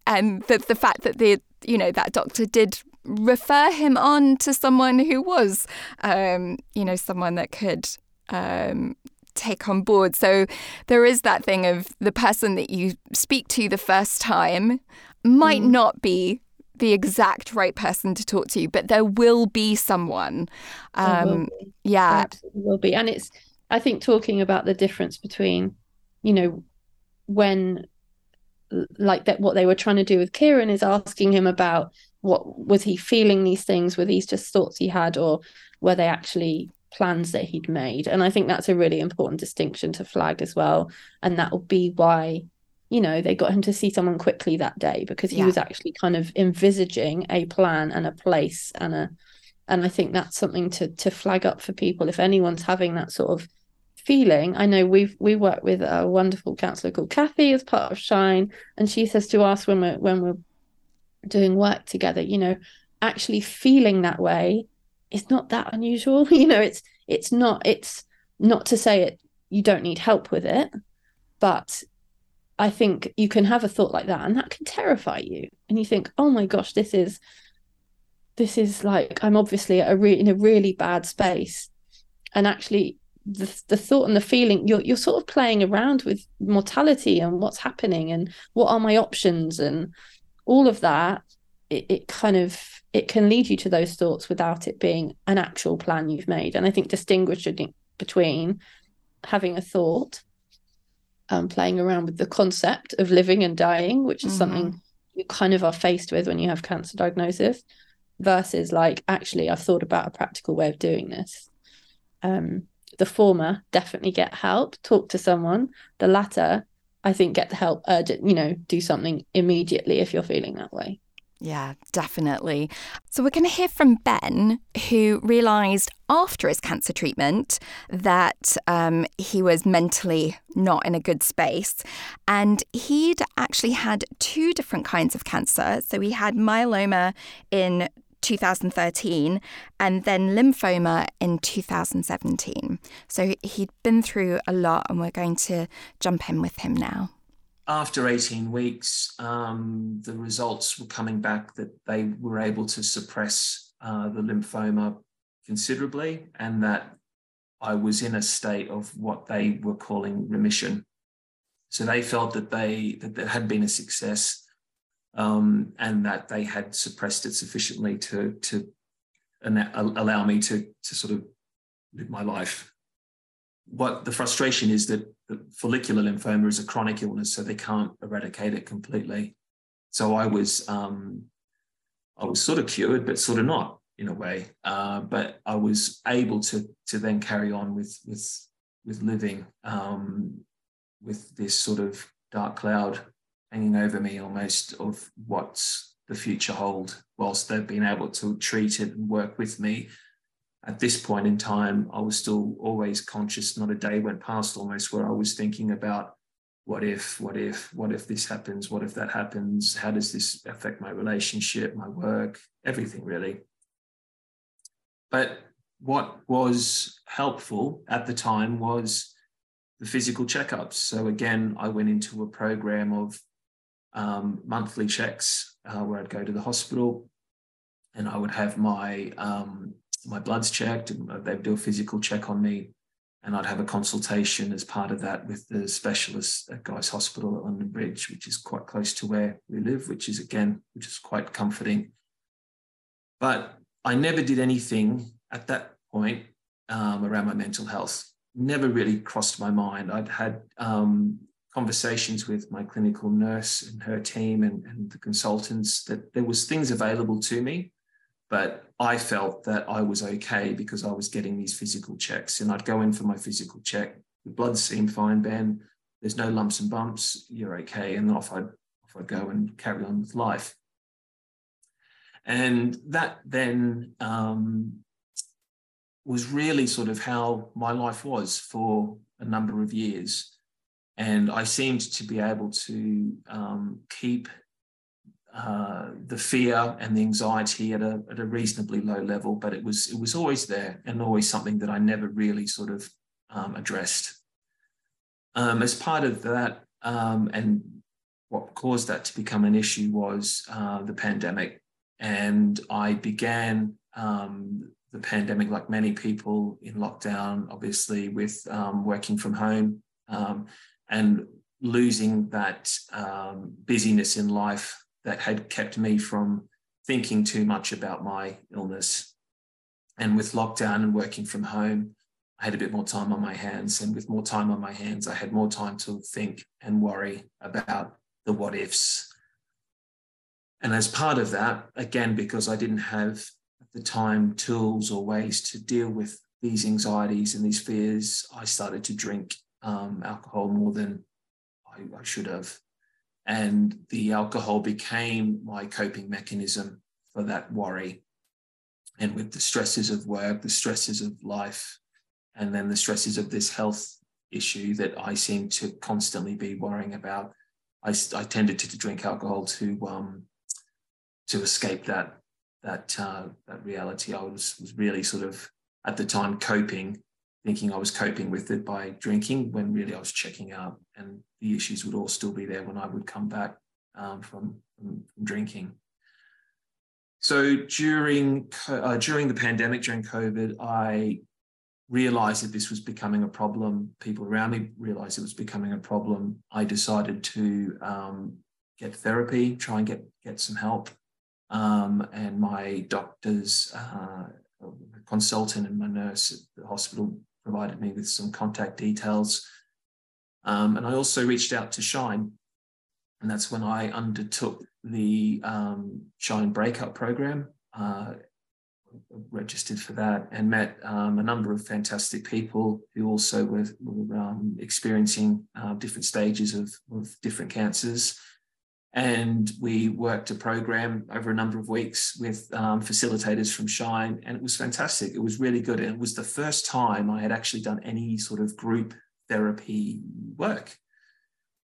and the the fact that the you know that doctor did refer him on to someone who was, um, you know, someone that could um, take on board. So there is that thing of the person that you speak to the first time might mm. not be the exact right person to talk to, but there will be someone. Um, be. Yeah, Absolutely will be, and it's. I think talking about the difference between, you know, when like that what they were trying to do with Ciaran is asking him about what was he feeling these things were these just thoughts he had or were they actually plans that he'd made. And i think that's a really important distinction to flag as well. And that will be why you know they got him to see someone quickly that day because he yeah. was actually kind of envisaging a plan and a place and a and i think that's something to to flag up for people. If anyone's having that sort of feeling i know we've we work with a wonderful counselor called kathy as part of shine and she says to us when we're when we're doing work together you know actually feeling that way is not that unusual you know it's it's not it's not to say it you don't need help with it but i think you can have a thought like that and that can terrify you. And you think oh my gosh this is this is like i'm obviously a re- in a really bad space. And actually the, the thought and the feeling you're you're sort of playing around with mortality and what's happening and what are my options and all of that it, it kind of it can lead you to those thoughts without it being an actual plan you've made. And I think distinguishing between having a thought, um, playing around with the concept of living and dying, which is mm-hmm. something you kind of are faced with when you have cancer diagnosis, versus like, actually, I've thought about a practical way of doing this. Um, the former, definitely get help, talk to someone. The latter, I think, get the help urgent, you know, do something immediately if you're feeling that way. Yeah, definitely. So, we're going to hear from Ben, who realised after his cancer treatment that um, he was mentally not in a good space. And he'd actually had two different kinds of cancer. So, he had myeloma in 2013 and then lymphoma in 2017. So, he'd been through a lot, and we're going to jump in with him now after 18 weeks, um, the results were coming back that they were able to suppress uh, the lymphoma considerably and that I was in a state of what they were calling remission. So they felt that they that there had been a success um, and that they had suppressed it sufficiently to to allow me to to sort of live my life. What the frustration is that follicular lymphoma is a chronic illness, so they can't eradicate it completely. So I was, um, I was sort of cured, but sort of not in a way. Uh, but I was able to to then carry on with with with living um, with this sort of dark cloud hanging over me, almost of what's the future hold. Whilst they've been able to treat it and work with me at this point in time, I was still always conscious. Not a day went past almost where I was thinking about what if, what if, what if this happens? What if that happens? How does this affect my relationship, my work, everything really? But what was helpful at the time was the physical checkups. So again, I went into a program of um, monthly checks uh, where I'd go to the hospital and I would have my um, my blood's checked, they'd do a physical check on me, and I'd have a consultation as part of that with the specialist at Guy's Hospital at London Bridge, which is quite close to where we live, which is again, which is quite comforting. But I never did anything at that point um, around my mental health. Never really crossed my mind. I'd had um, conversations with my clinical nurse and her team and, and the consultants that there was things available to me but I felt that I was okay because I was getting these physical checks. And I'd go in for my physical check. The blood seemed fine, Ben. There's no lumps and bumps. You're okay. And off I'd, off I'd go and carry on with life. And that then um, was really sort of how my life was for a number of years. And I seemed to be able to um, keep uh, the fear and the anxiety at a, at a reasonably low level, but it was it was always there and always something that I never really sort of um, addressed. Um, as part of that, um, and what caused that to become an issue was uh, the pandemic, and I began um, the pandemic, like many people in lockdown, obviously with um, working from home um, and losing that busyness in life that had kept me from thinking too much about my illness. And with lockdown and working from home, I had a bit more time on my hands. And with more time on my hands, I had more time to think and worry about the what ifs. And as part of that, again, because I didn't have the time tools or ways to deal with these anxieties and these fears, I started to drink um, alcohol more than I, I should have. And the alcohol became my coping mechanism for that worry. And with the stresses of work, the stresses of life, and then the stresses of this health issue that I seem to constantly be worrying about, I, I tended to, to, drink alcohol to um, to escape that that uh, that reality. I was was really sort of at the time coping thinking I was coping with it by drinking when really I was checking out and the issues would all still be there when I would come back um, from, from, drinking. So during uh, during the pandemic, during COVID, I realized that this was becoming a problem. People around me realized it was becoming a problem. I decided to um, get therapy, try and get get some help. Um, and my doctors, uh, consultant, and my nurse at the hospital provided me with some contact details. Um, and I also reached out to Shine, and that's when I undertook the um, Shine Breakout Program. Uh, registered for that and met um, a number of fantastic people who also were, were um, experiencing uh, different stages of, of different cancers. And we worked a program over a number of weeks with um, facilitators from Shine, and it was fantastic. It was really good. And it was the first time I had actually done any sort of group therapy work.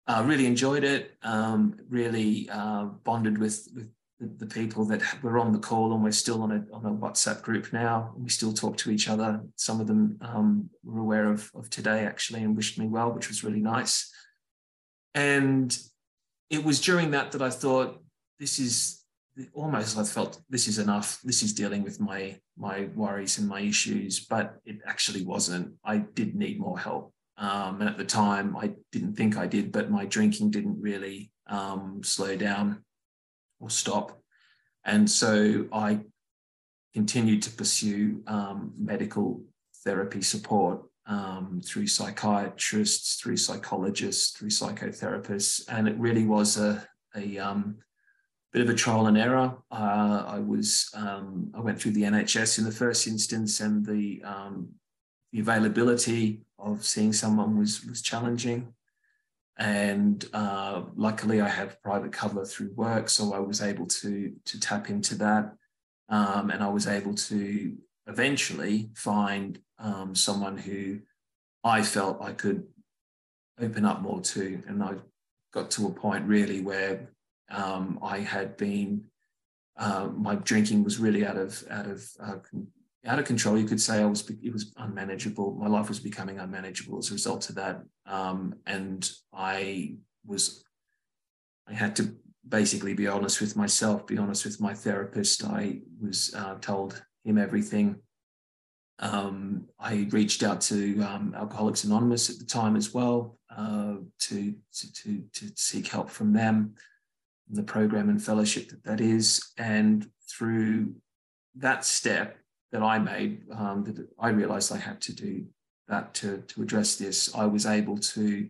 I uh, really enjoyed it, um, really uh, bonded with, with the, the, people that were on the call, and we're still on a, on a WhatsApp group now. We still talk to each other. Some of them um, were aware of, of today actually and wished me well, which was really nice. And it was during that that I thought, this is almost I felt this is enough. This is dealing with my my worries and my issues, but it actually wasn't. I did need more help. Um, and at the time, I didn't think I did, but my drinking didn't really um, slow down or stop. And so I continued to pursue um, medical therapy support um, through psychiatrists, through psychologists, through psychotherapists, and it really was a, a um, bit of a trial and error. Uh, I was um, I went through the NHS in the first instance, and the um, the availability of seeing someone was was challenging. And uh, luckily, I have private cover through work, so I was able to to tap into that, um, and I was able to eventually find um, someone who I felt I could open up more to. And I got to a point really where um, I had been, uh, my drinking was really out of out of uh, out of control. You could say I was it was unmanageable. My life was becoming unmanageable as a result of that, um, and I was I had to basically be honest with myself, be honest with my therapist. I was uh, told him everything um, I reached out to um, Alcoholics Anonymous at the time as well uh, to, to, to, to, seek help from them, the program and fellowship that that is. And through that step that I made, um, that I realized I had to do that to, to address this, I was able to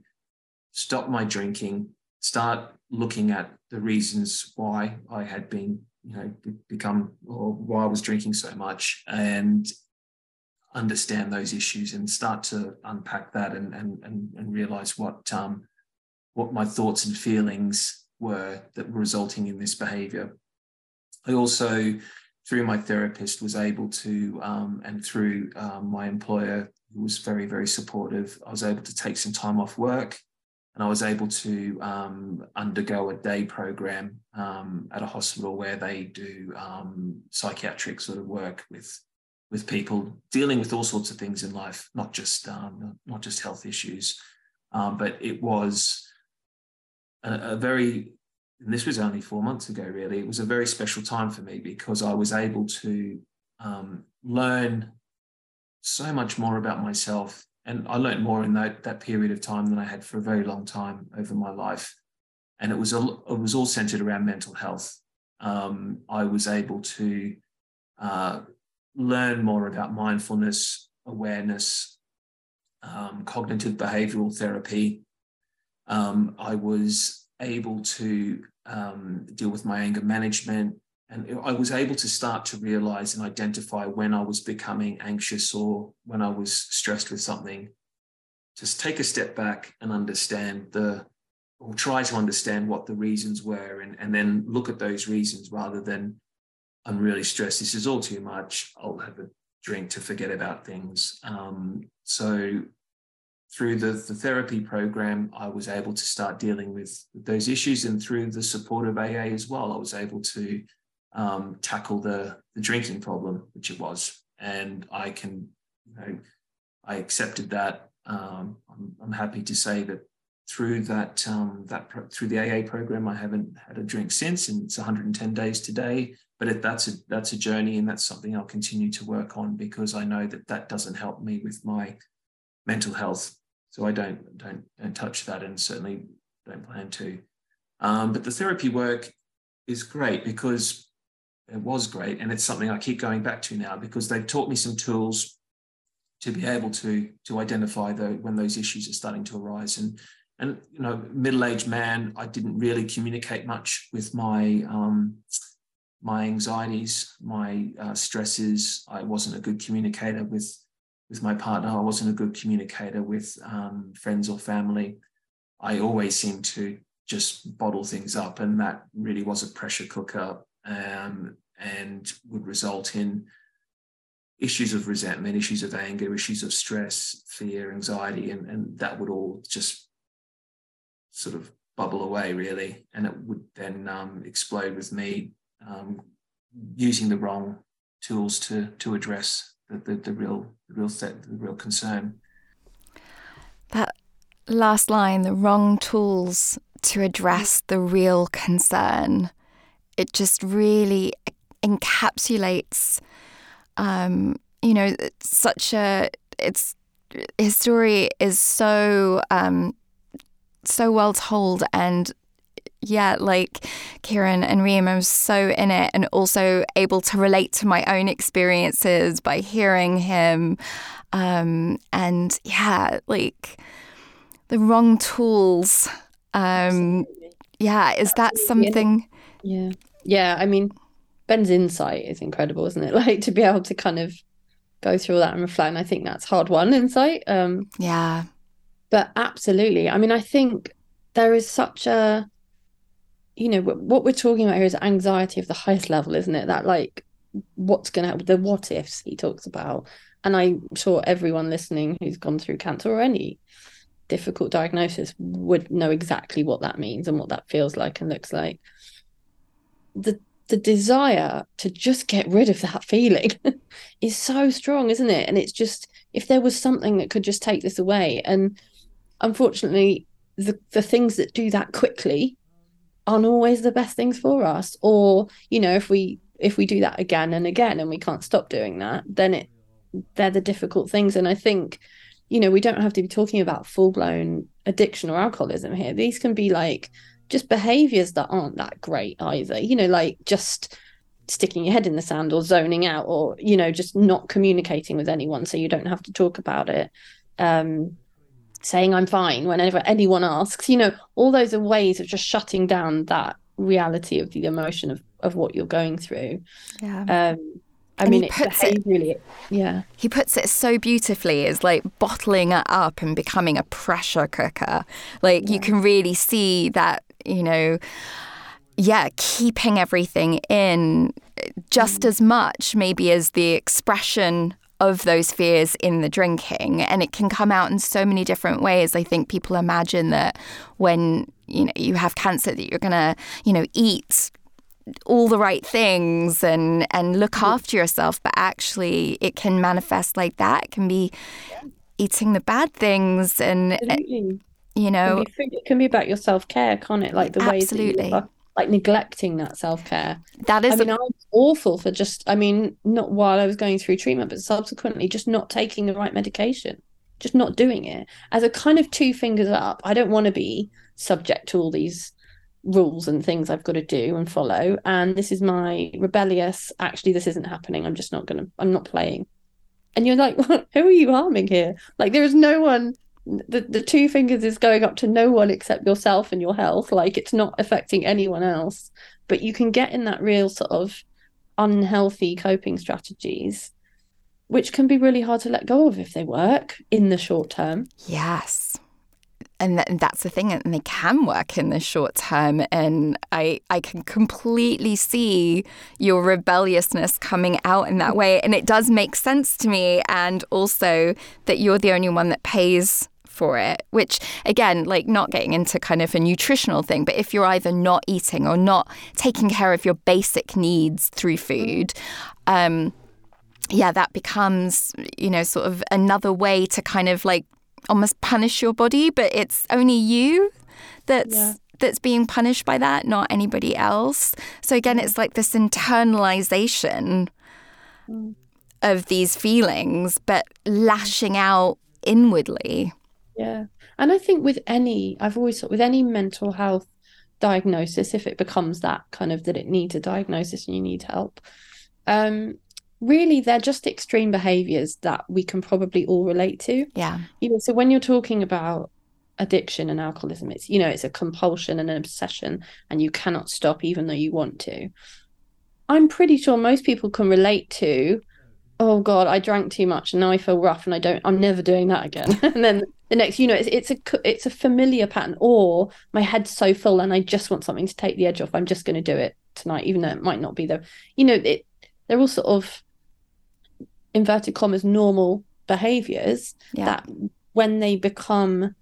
stop my drinking, start looking at the reasons why I had been, you know, become or why I was drinking so much and understand those issues and start to unpack that and and and, and realize what um, what my thoughts and feelings were that were resulting in this behavior. I also through my therapist, was able to, um, and through um, my employer, who was very, very supportive, I was able to take some time off work and I was able to um, undergo a day program um, at a hospital where they do um, psychiatric sort of work with with people dealing with all sorts of things in life, not just um, not just health issues. Um, but it was a, a very and this was only four months ago. Really, it was a very special time for me because I was able to um, learn so much more about myself and I learned more in that that period of time than I had for a very long time over my life. And it was a, it was all centered around mental health. Um, I was able to uh, learn more about mindfulness, awareness, um, cognitive behavioral therapy. Um, I was able to um, deal with my anger management, and I was able to start to realize and identify when I was becoming anxious or when I was stressed with something. Just take a step back and understand the, or try to understand what the reasons were, and, and then look at those reasons rather than, I'm really stressed. This is all too much. I'll have a drink to forget about things. Um, so through the, the therapy program, I was able to start dealing with those issues. And through the support of AA as well, I was able to um, tackle the, the drinking problem, which it was. And I can, you know, I accepted that. Um, I'm, I'm, happy to say that through that um, that through the AA program, I haven't had a drink since, and it's 110 days today. But that's a that's a journey, and that's something I'll continue to work on because I know that that doesn't help me with my mental health. So I don't don't don't touch that, and certainly don't plan to. Um, but the therapy work is great because it was great. And it's something I keep going back to now because they've taught me some tools to be able to, to identify the, when those issues are starting to arise. And, and you know, middle-aged man, I didn't really communicate much with my, um, my anxieties, my uh, stresses. I wasn't a good communicator with, with my partner. I wasn't a good communicator with um, friends or family. I always seemed to just bottle things up, and that really was a pressure cooker um, and would result in issues of resentment, issues of anger, issues of stress, fear, anxiety, and, and that would all just sort of bubble away, really. And it would then um, explode with me um, using the wrong tools to to address the, the, the real the real th- the real concern. That last line, the wrong tools to address the real concern it just really encapsulates, um, you know, such a, it's, his story is so, um, so well told and yeah, like Ciaran and Rime, I'm so in it and also able to relate to my own experiences by hearing him. Um, and yeah, like the wrong tools. Um, yeah, is that something? Yeah. Yeah. I mean, Ben's insight is incredible, isn't it? Like to be able to kind of go through all that and reflect. And I think that's hard won insight. Um, yeah. But absolutely. I mean, I think there is such a, you know, what we're talking about here is anxiety of the highest level, isn't it? That like, what's going to happen, the what ifs he talks about. And I'm sure everyone listening who's gone through cancer or any difficult diagnosis would know exactly what that means and what that feels like and looks like the the desire to just get rid of that feeling is so strong, isn't it? And it's just if there was something that could just take this away. And unfortunately, the the things that do that quickly aren't always the best things for us. Or, you know, if we if we do that again and again and we can't stop doing that, then it they're the difficult things. And I think, you know, we don't have to be talking about full blown addiction or alcoholism here. These can be like just behaviors that aren't that great either. You know like just sticking your head in the sand or zoning out or you know just not communicating with anyone so you don't have to talk about it. Um saying i'm fine whenever anyone asks you know all those are ways of just shutting down that reality of the emotion of of what you're going through. Yeah. Um I and mean, it behaviorally, it, yeah. He puts it so beautifully. It's like bottling it up and becoming a pressure cooker. Like yeah. you can really see that, you know, yeah, keeping everything in just mm. as much maybe as the expression of those fears in the drinking and it can come out in so many different ways i think people imagine that when you know you have cancer that you're going to you know eat all the right things and and look mm-hmm. after yourself but actually it can manifest like that it can be eating the bad things and Absolutely. you know it can, be, it can be about your self-care can't it like the ways that Absolutely. like neglecting that self-care that is I mean, a, I was awful for just, I mean, not while I was going through treatment, but subsequently just not taking the right medication, just not doing it as a kind of two fingers up. I don't want to be subject to all these rules and things I've got to do and follow. And this is my rebellious, actually, this isn't happening. I'm just not going to, I'm not playing. And you're like, who are you harming here? Like, there is no one. The, the two fingers is going up to no one except yourself and your health. Like, it's not affecting anyone else but you can get in that real sort of unhealthy coping strategies which can be really hard to let go of if they work in the short term Yes. And, th- and that's the thing, and they can work in the short term. And I, I can completely see your rebelliousness coming out in that way. And it does make sense to me. And also that you're the only one that pays for it, which, again, like not getting into kind of a nutritional thing, but if you're either not eating or not taking care of your basic needs through food, um, yeah, that becomes, you know, sort of another way to kind of like almost punish your body, but it's only you that's Yeah. that's being punished by that, not anybody else. So again, it's like this internalization Mm. of these feelings, but lashing out inwardly. yeah and i think with any i've always thought with any mental health diagnosis if it becomes that kind of that it needs a diagnosis and you need help um really they're just extreme behaviors that we can probably all relate to. Yeah. you know so when you're talking about addiction and alcoholism it's you know it's a compulsion and an obsession and you cannot stop even though you want to. I'm pretty sure most people can relate to oh god i drank too much and now i feel rough and i don't i'm never doing that again. And then the next you know it's, it's a it's a familiar pattern or my head's so full and i just want something to take the edge off i'm just going to do it tonight even though it might not be the you know it they're all sort of inverted commas normal behaviors Yeah. that when they become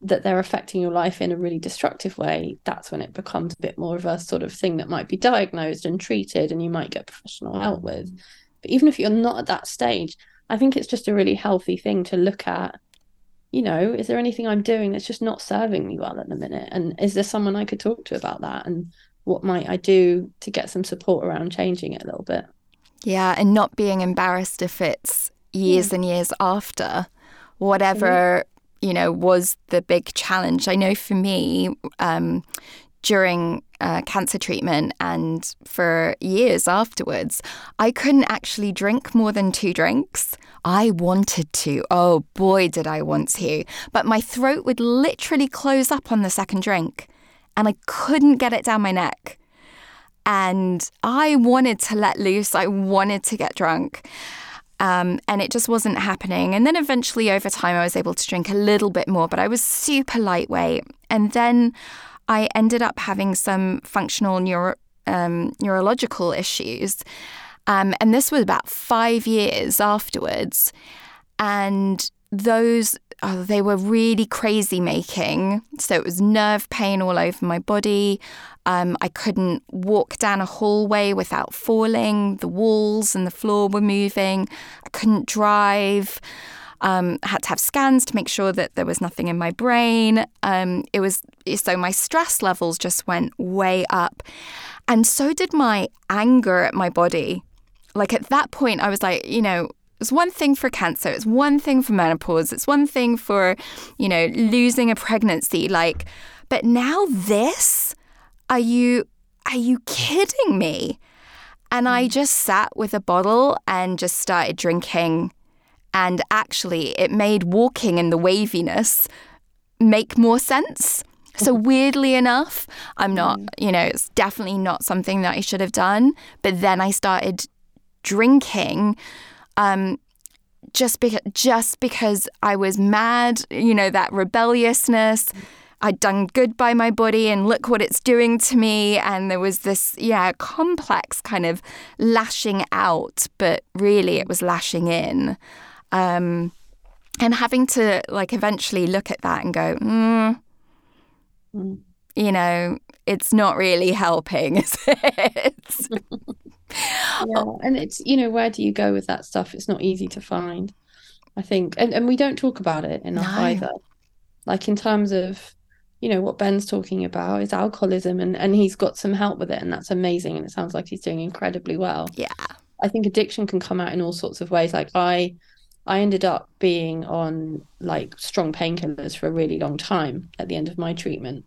that they're affecting your life in a really destructive way that's when it becomes a bit more of a sort of thing that might be diagnosed and treated and you might get professional help with. But even if you're not at that stage i think it's just a really healthy thing to look at you know is there anything i'm doing that's just not serving me well at the minute? And is there someone i could talk to about that? And what might i do to get some support around changing it a little bit Yeah, and not being embarrassed if it's years and years after whatever, you know, was the big challenge. I know for me, um, during uh, cancer treatment and for years afterwards, I couldn't actually drink more than two drinks. I wanted to. Oh boy, did I want to. But my throat would literally close up on the second drink and I couldn't get it down my neck and I wanted to let loose. I wanted to get drunk. Um, and it just wasn't happening. And then eventually, over time, I was able to drink a little bit more, but I was super lightweight. And then I ended up having some functional neuro, um, neurological issues. Um, and this was about five years afterwards. And those, oh, they were really crazy making. So it was nerve pain all over my body. Um, I couldn't walk down a hallway without falling. The walls and the floor were moving. I couldn't drive. Um, I had to have scans to make sure that there was nothing in my brain. Um, it was so my stress levels just went way up, and so did my anger at my body. Like at that point, I was like, you know, it's one thing for cancer, it's one thing for menopause, it's one thing for, you know, losing a pregnancy. Like, but now this, are you are you kidding me? And I mm. just sat with a bottle and just started drinking. And actually, it made walking in the waviness make more sense. So, weirdly enough, I'm not, mm. you know, it's definitely not something that I should have done. But then I started drinking um, just, beca- just because I was mad, you know, that rebelliousness. I'd done good by my body and look what it's doing to me. And there was this, yeah, complex kind of lashing out, but really it was lashing in. Um, and having to like eventually look at that and go, mm, mm. you know, it's not really helping, is it? yeah. And it's, you know, where do you go with that stuff? It's not easy to find, I think. And, and we don't talk about it enough no. either. Like in terms of, you know, what Ben's talking about is alcoholism and, and he's got some help with it. And that's amazing. And it sounds like he's doing incredibly well. Yeah. I think addiction can come out in all sorts of ways. Like I, I ended up being on like strong painkillers for a really long time at the end of my treatment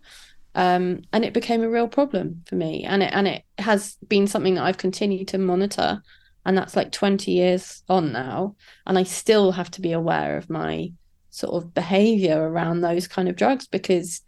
um, and it became a real problem for me. And it and it has been something that I've continued to monitor. And that's like 20 years on now. And I still have to be aware of my sort of behavior around those kind of drugs because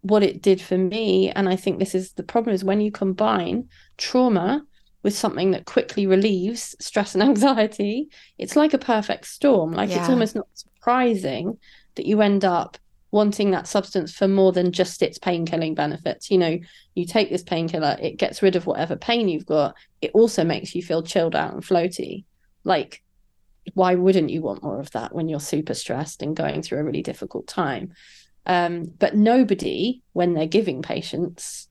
what it did for me and I think this is the problem is when you combine trauma with something that quickly relieves stress and anxiety it's like a perfect storm. Like yeah. it's almost not surprising that you end up wanting that substance for more than just its pain killing benefits. You know, you take this painkiller, it gets rid of whatever pain you've got. It also makes you feel chilled out and floaty. Like, why wouldn't you want more of that when you're super stressed and going through a really difficult time? Um, but nobody, when they're giving patients,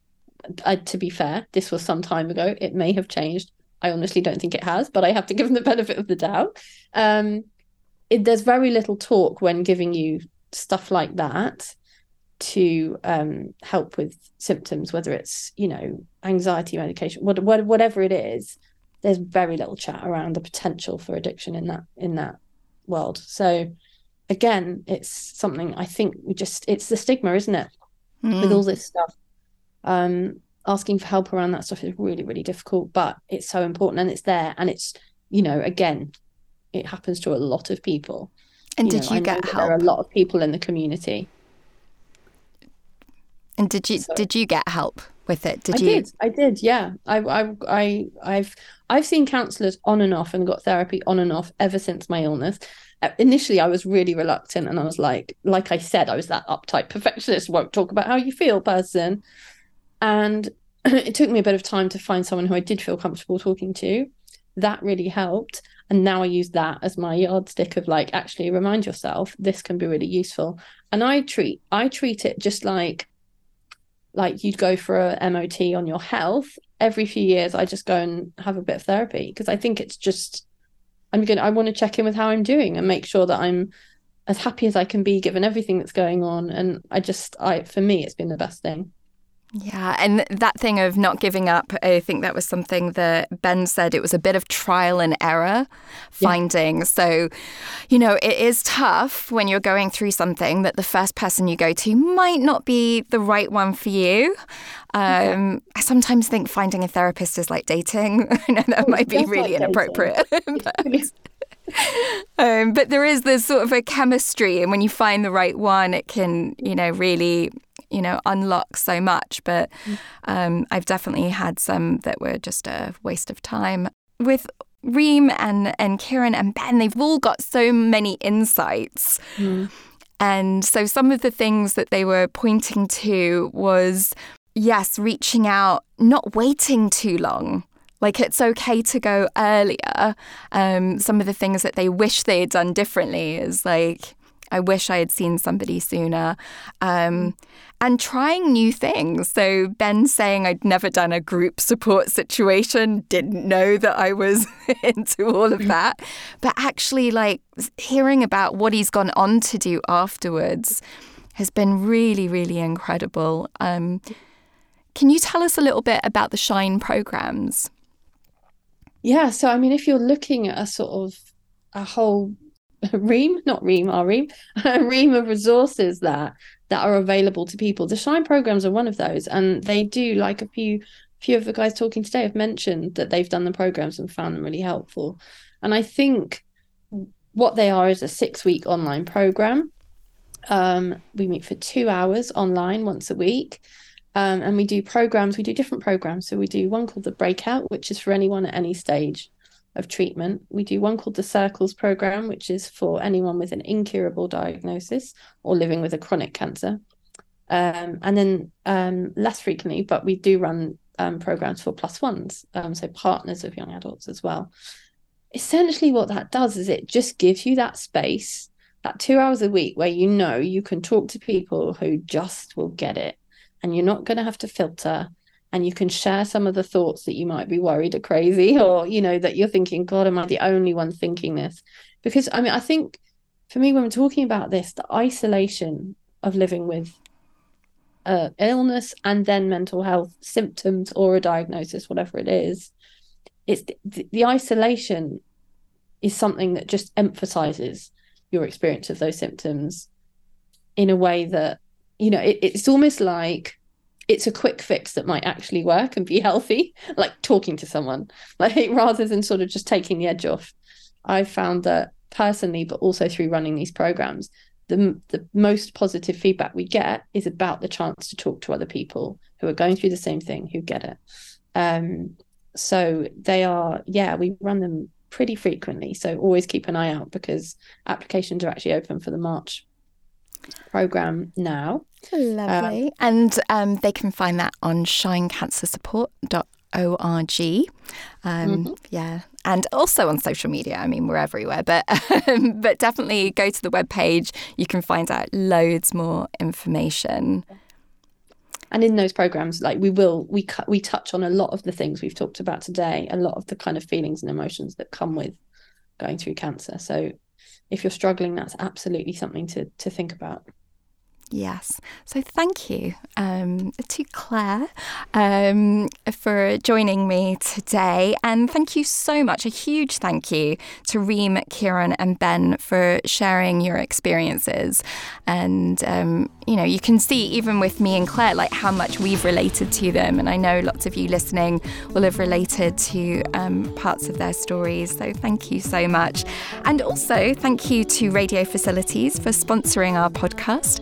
uh, to be fair, this was some time ago. It may have changed. I honestly don't think it has, but I have to give them the benefit of the doubt. Um, it, there's very little talk when giving you stuff like that to um, help with symptoms, whether it's you know anxiety medication, what, what, whatever it is. There's very little chat around the potential for addiction in that in that world. So again, it's something I think we just it's the stigma, isn't it, mm. with all this stuff. Um, asking for help around that stuff is really really difficult, but it's so important and it's there and it's you know again, it happens to a lot of people. And you did know, you get help? There are a lot of people in the community. And did you so, did you get help with it? Did I you? Did. I did. Yeah. I I I I've I've seen counsellors on and off and got therapy on and off ever since my illness. Uh, initially, I was really reluctant, and I was like, like I said, I was that uptight perfectionist, won't talk about how you feel person. And it took me a bit of time to find someone who I did feel comfortable talking to. That really helped and now i use that as my yardstick of like actually remind yourself this can be really useful. And i treat i treat it just like like you'd go for a mot on your health. Every few years i just go and have a bit of therapy because i think it's just i'm going to i want to check in with how i'm doing and make sure that i'm as happy as i can be given everything that's going on. And i just i for me it's been the best thing yeah, and that thing of not giving up, I think that was something that Ben said it was a bit of trial and error finding. Yeah. So, you know, it is tough when you're going through something that the first person you go to might not be the right one for you. Um, I sometimes think finding a therapist is like dating. I know that might be really like inappropriate. but, um, but there is this sort of a chemistry, and when you find the right one, it can, you know, really you know, unlock so much. But mm. um, I've definitely had some that were just a waste of time. With Rime and, and Ciaran and Ben, they've all got so many insights. Mm. And so some of the things that they were pointing to was, yes, reaching out, not waiting too long. Like it's okay to go earlier. Um, some of the things that they wish they had done differently is like, I wish I had seen somebody sooner. Um, and trying new things. So, Ben saying I'd never done a group support situation, didn't know that I was into all of that. But actually, like hearing about what he's gone on to do afterwards has been really, really incredible. Um, can you tell us a little bit about the Shine programs? Yeah, so I mean, if you're looking at a sort of a whole ream, not ream, our ream, a ream of resources that that are available to people. The Shine programs are one of those, and they do like a few few of the guys talking today have mentioned that they've done the programs and found them really helpful. And I think what they are is a six week online program. Um, we meet for two hours online once a week. Um, and we do programs, we do different programs. So we do one called the Breakout, which is for anyone at any stage of treatment. We do one called the Circles program, which is for anyone with an incurable diagnosis or living with a chronic cancer. Um, and then um, less frequently, but we do run um, programs for plus ones, um, so partners of young adults as well. Essentially, what that does is it just gives you that space, that two hours a week where you know you can talk to people who just will get it and you're not going to have to filter and you can share some of the thoughts that you might be worried are crazy or you know that you're thinking god am i the only one thinking this? Because i mean i think for me when we're talking about this the isolation of living with uh, illness and then mental health symptoms or a diagnosis whatever it is it's the, the isolation is something that just emphasizes your experience of those symptoms in a way that you know it, it's almost like it's a quick fix that might actually work and be healthy like talking to someone. Like rather than sort of just taking the edge off i've found that personally but also through running these programs the, the most positive feedback we get is about the chance to talk to other people who are going through the same thing who get it. Um, so they are yeah we run them pretty frequently. So always keep an eye out because applications are actually open for the march program now. Lovely. Um, and um, they can find that on shinecancersupport.org um, mm-hmm. yeah. And also on social media. I mean we're everywhere. But um, but definitely go to the web page you can find out loads more information. And in those programs like we will we cut we touch on a lot of the things we've talked about today a lot of the kind of feelings and emotions that come with going through cancer. So if you're struggling that's absolutely something to to think about Yes. So thank you um, to Clare um, for joining me today. And thank you so much. A huge thank you to Rime, Ciaran, and Ben for sharing your experiences. And, um, you know, you can see even with me and Clare, like how much we've related to them. And I know lots of you listening will have related to um, parts of their stories. So thank you so much. And also thank you to Radio Facilities for sponsoring our podcast.